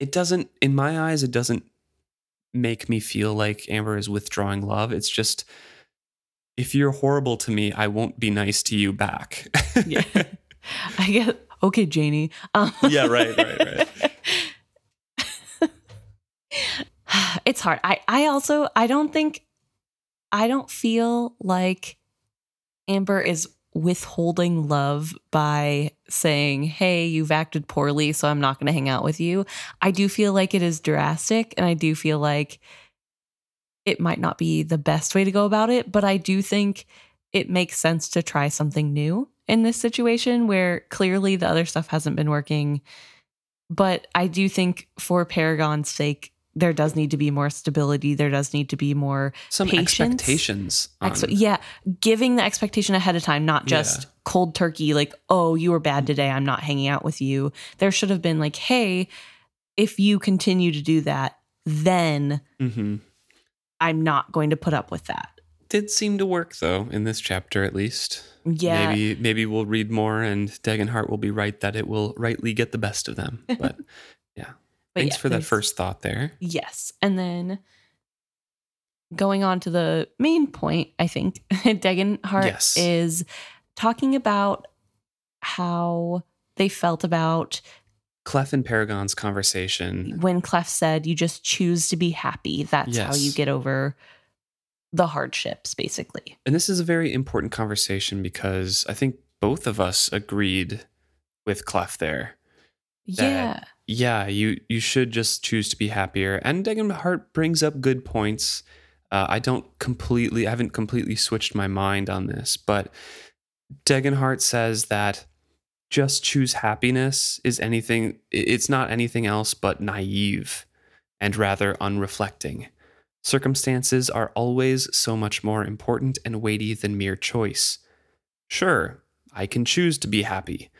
It doesn't, in my eyes, it doesn't make me feel like Amber is withdrawing love. It's just, if you're horrible to me, I won't be nice to you back. yeah. I guess okay, Janie. Um, Yeah, right, right, right. it's hard. I I also I don't think I don't feel like Amber is withholding love by saying, Hey, you've acted poorly, so I'm not going to hang out with you. I do feel like it is drastic and I do feel like it might not be the best way to go about it, but I do think it makes sense to try something new in this situation where clearly the other stuff hasn't been working. But I do think for Paragon's sake, there does need to be more stability. There does need to be more Some patience. expectations. On, Expe- yeah, giving the expectation ahead of time, not just Yeah. cold turkey, like, oh, you were bad today. I'm not hanging out with you. There should have been like, hey, if you continue to do that, then Mhm. I'm not going to put up with that. Did seem to work though in this chapter at least. Yeah. Maybe maybe we'll read more and Dagenhart will be right that it will rightly get the best of them. But But thanks yeah, for that first thought there. Yes. And then going on to the main point, I think Degenhart Yes. is talking about how they felt about Clef and Paragon's conversation. when Clef said, You just choose to be happy. That's how you get over the hardships, basically. And this is a very important conversation because I think both of us agreed with Clef there. Yeah. Yeah, you you should just choose to be happier. And Degenhart brings up good points. Uh, I don't completely, I haven't completely switched my mind on this, but Degenhart says that just choose happiness is anything, it's not anything else but naive and rather unreflecting. Circumstances are always so much more important and weighty than mere choice. Sure, I can choose to be happy.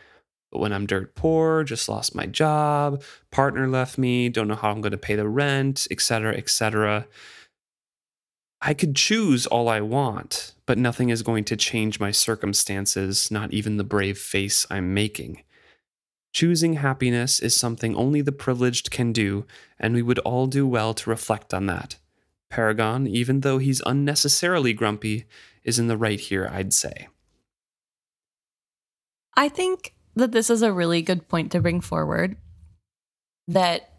But when I'm dirt poor, just lost my job, partner left me, don't know how I'm going to pay the rent, etc., etc., I could choose all I want, but nothing is going to change my circumstances, not even the brave face I'm making. Choosing happiness is something only the privileged can do, and we would all do well to reflect on that. Paragon, even though he's unnecessarily grumpy, is in the right here, I'd say. I think that this is a really good point to bring forward that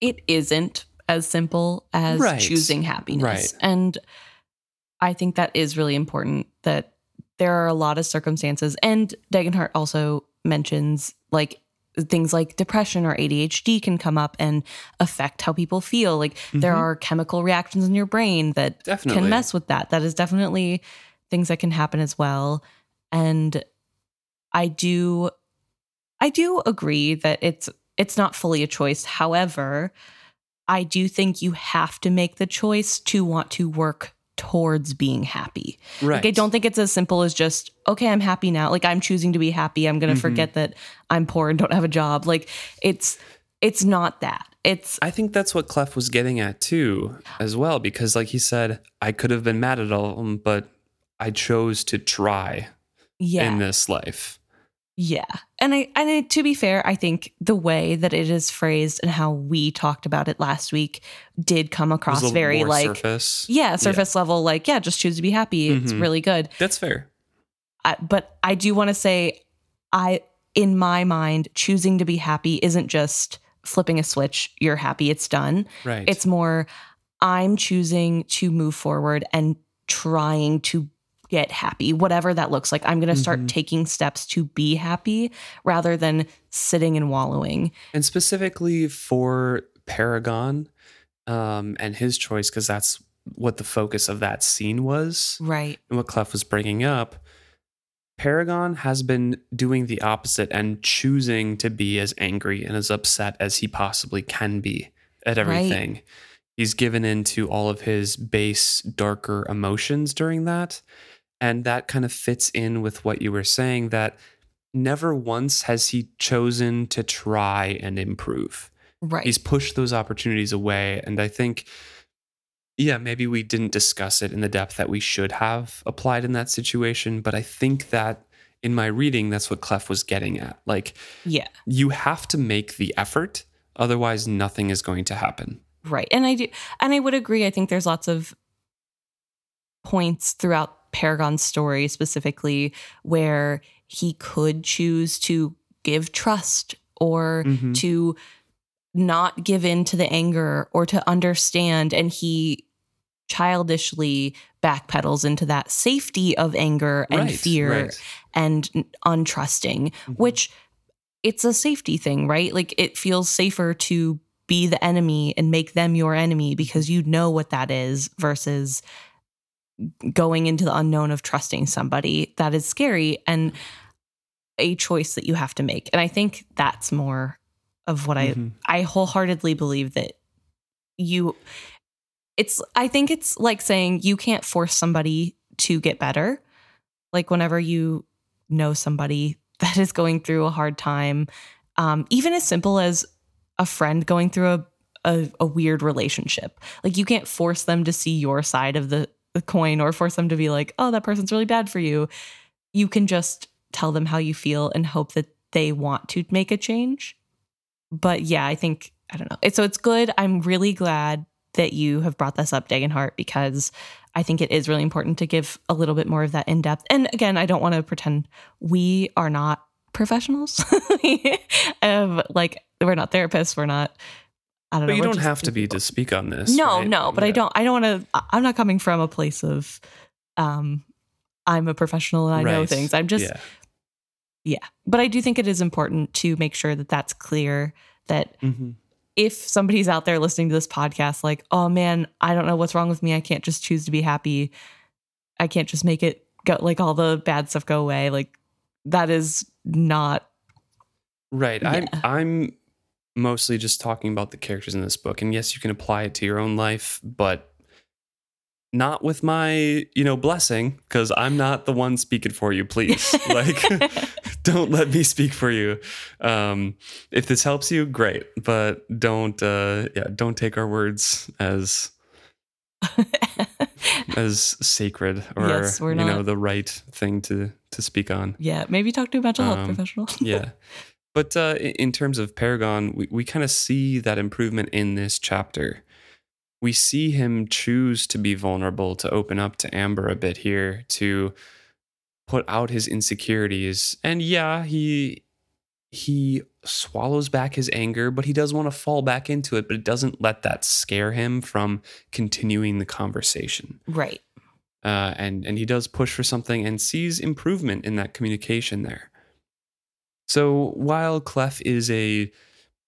it isn't as simple as Right. choosing happiness. Right. And I think that is really important that there are a lot of circumstances and Degenhart also mentions like things like depression or ADHD can come up and affect how people feel. Like there Mhm. are chemical reactions in your brain that Definitely. can mess with that. That is definitely things that can happen as well. And I do I do agree that it's it's not fully a choice. However, I do think you have to make the choice to want to work towards being happy. Right. Like I don't think it's as simple as just okay, I'm happy now. Like I'm choosing to be happy. I'm going to Mhm. forget that I'm poor and don't have a job. Like it's it's not that. It's I think that's what Clef was getting at too, as well, because like he said, I could have been mad at all of them, but I chose to try yeah. in this life. Yeah. And I and I, to be fair, I think the way that it is phrased and how we talked about it last week did come across very like surface. yeah, surface level like yeah, just choose to be happy. It's Mhm. really good. That's fair. I, but I do want to say I in my mind choosing to be happy isn't just flipping a switch, you're happy, it's done. Right. It's more I'm choosing to move forward and trying to get happy, whatever that looks like. I'm going to start Mhm. taking steps to be happy rather than sitting and wallowing. and specifically for Paragon um, and his choice, because that's what the focus of that scene was. Right. and what Clef was bringing up, Paragon has been doing the opposite and choosing to be as angry and as upset as he possibly can be at everything. He's given in to all of his base, darker emotions during that. And that kind of fits in with what you were saying that never once has he chosen to try and improve Right. he's pushed those opportunities away and i think yeah maybe we didn't discuss it in the depth that we should have applied in that situation but i think that in my reading that's what clef was getting at like yeah. you have to make the effort otherwise nothing is going to happen Right. And I do and I would agree. I think there's lots of points throughout Paragon's story specifically where he could choose to give trust or Mhm. to not give in to the anger or to understand and he childishly backpedals into that safety of anger and Right, fear right. and untrusting, Mhm. which it's a safety thing, right? Like it feels safer to be the enemy and make them your enemy because you know what that is versus going into the unknown of trusting somebody that is scary and a choice that you have to make. And I think that's more of what Mhm. I I wholeheartedly believe that you it's I think it's like saying you can't force somebody to get better. Like whenever you know somebody that is going through a hard time, um, even as simple as a friend going through a, a a weird relationship. Like you can't force them to see your side of the, the coin or force them to be like, oh, that person's really bad for you. You can just tell them how you feel and hope that they want to make a change. But yeah, I think I don't know. So it's good. I'm really glad that you have brought this up, Dagenhart, because I think it is really important to give a little bit more of that in depth. And again, I don't want to pretend we are not professionals. um, like we're not therapists. We're not. I don't But know. you don't have to be to speak on this. No, right? no, but I don't. I don't want to. I'm not coming from a place of, um, I'm a professional and I know things. I'm just yeah. yeah. But I do think it is important to make sure that that's clear. That Mhm. if somebody's out there listening to this podcast, like, oh man, I don't know what's wrong with me. I can't just choose to be happy. I can't just make it go like all the bad stuff go away. Like that is not Right. I'm I'm mostly just talking about the characters in this book. And yes, you can apply it to your own life, but not with my, you know, blessing, because I'm not the one speaking for you, please. like don't let me speak for you. Um, if this helps you, great. But don't uh yeah, don't take our words as as sacred or Yes, you know the right thing to to speak on. yeah. Maybe talk to a mental health Um, professional. yeah. But uh, in terms of Paragon, we, we kind of see that improvement in this chapter. We see him choose to be vulnerable, to open up to Amber a bit here, to put out his insecurities. And yeah, he he swallows back his anger, but he does want to fall back into it, but it doesn't let that scare him from continuing the conversation right. uh, and and he does push for something and sees improvement in that communication there. So while Clef is a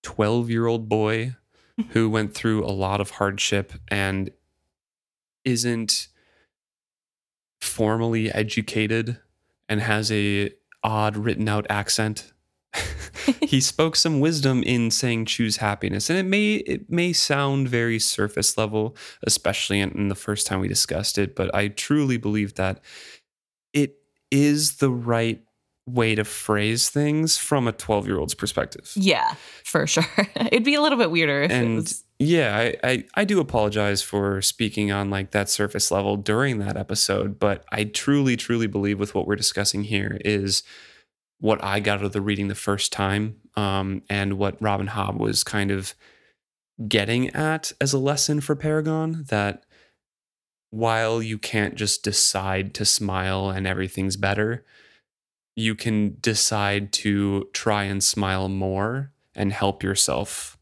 12 year old boy who went through a lot of hardship and isn't formally educated and has a odd written out accent he spoke some wisdom in saying choose happiness. And it may it may sound very surface level especially in, in the first time we discussed it but i truly believe that it is the right way to phrase things from a 12 year old's perspective Yeah, for sure. It'd be a little bit weirder if it and was. yeah I, I i do apologize for speaking on like that surface level during that episode but i truly truly believe with what we're discussing here is what i got out of the reading the first time um, and what robin hobb was kind of getting at as a lesson for paragon that while you can't just decide to smile and everything's better you can decide to try and smile more and help yourself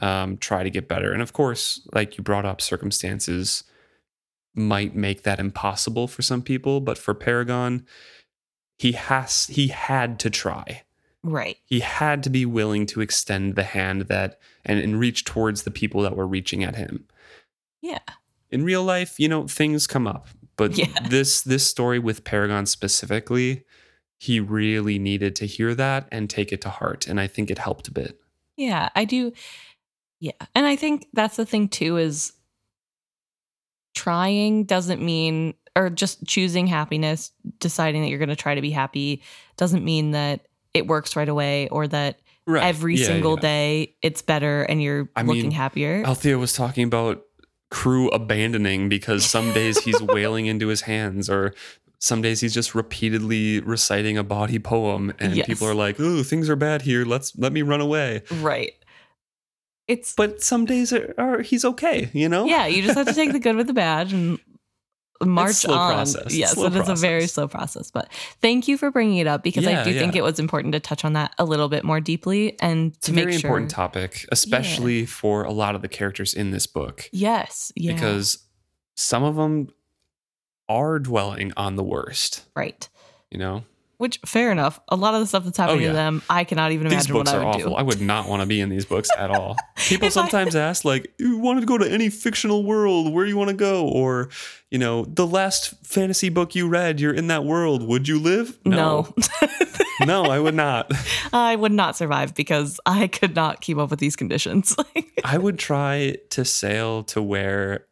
um, try to get better. And of course, like you brought up, circumstances might make that impossible for some people, but for Paragon, he has he had to try. Right. He had to be willing to extend the hand that and, and reach towards the people that were reaching at him. Yeah. In real life, you know, things come up. But Yeah. this this story with Paragon specifically, he really needed to hear that and take it to heart. And I think it helped a bit. Yeah, I do. Yeah. And I think that's the thing too is trying doesn't mean or just choosing happiness, deciding that you're going to try to be happy doesn't mean that it works right away or that Right. every Yeah, single yeah. day it's better and you're I looking mean, happier. Althea was talking about crew abandoning because some days he's wailing into his hands or some days he's just repeatedly reciting a body poem and Yes. people are like, "Ooh, things are bad here. Let's let me run away." right. It's But some days are, are he's okay, you know? yeah, you just have to take the good with the bad and march slow on. process. Yes, it is a very slow process. But thank you for bringing it up because I Yeah, do think it was important to touch on that a little bit more deeply and It's to a make very sure. important topic, especially for a lot of the characters in this book. Yes, yeah, Because some of them are dwelling on the worst. Right. You know, Which fair enough. A lot of the stuff that's happening Oh, yeah. to them, I cannot even these imagine what books I are would awful. do. I would not want to be in these books at all. People If I- sometimes ask, like, you wanted to go to any fictional world, where you want to go? Or, you know, the last fantasy book you read, you're in that world. Would you live? No, no, I would not. I would not survive because I could not keep up with these conditions. I would try to sail to where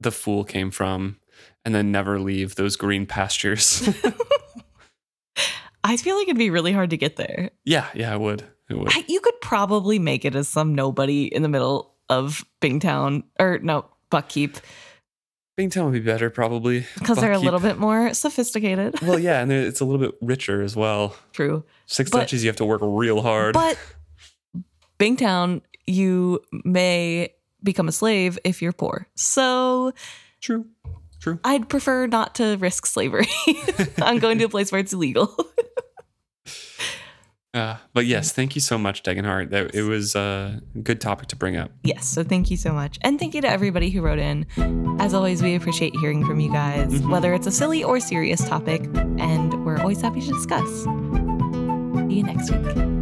the fool came from and then never leave those green pastures. I feel like it'd be really hard to get there. yeah, yeah, I would. It would. I, you could probably make it as some nobody in the middle of Bingtown or no, Buckkeep Bingtown would be better, probably. because they're a little bit more sophisticated. Well, yeah, and it's a little bit richer as well. True. Six But- Duchies, you have to work real hard. But Bingtown, you may become a slave if you're poor. So True. True. I'd prefer not to risk slavery. I'm going to a place where it's illegal. Uh, but yes, thank you so much, Degenhart. That it was a good topic to bring up. yes. So thank you so much. And thank you to everybody who wrote in. As always, we appreciate hearing from you guys, Mhm. whether it's a silly or serious topic. And we're always happy to discuss. See you next week.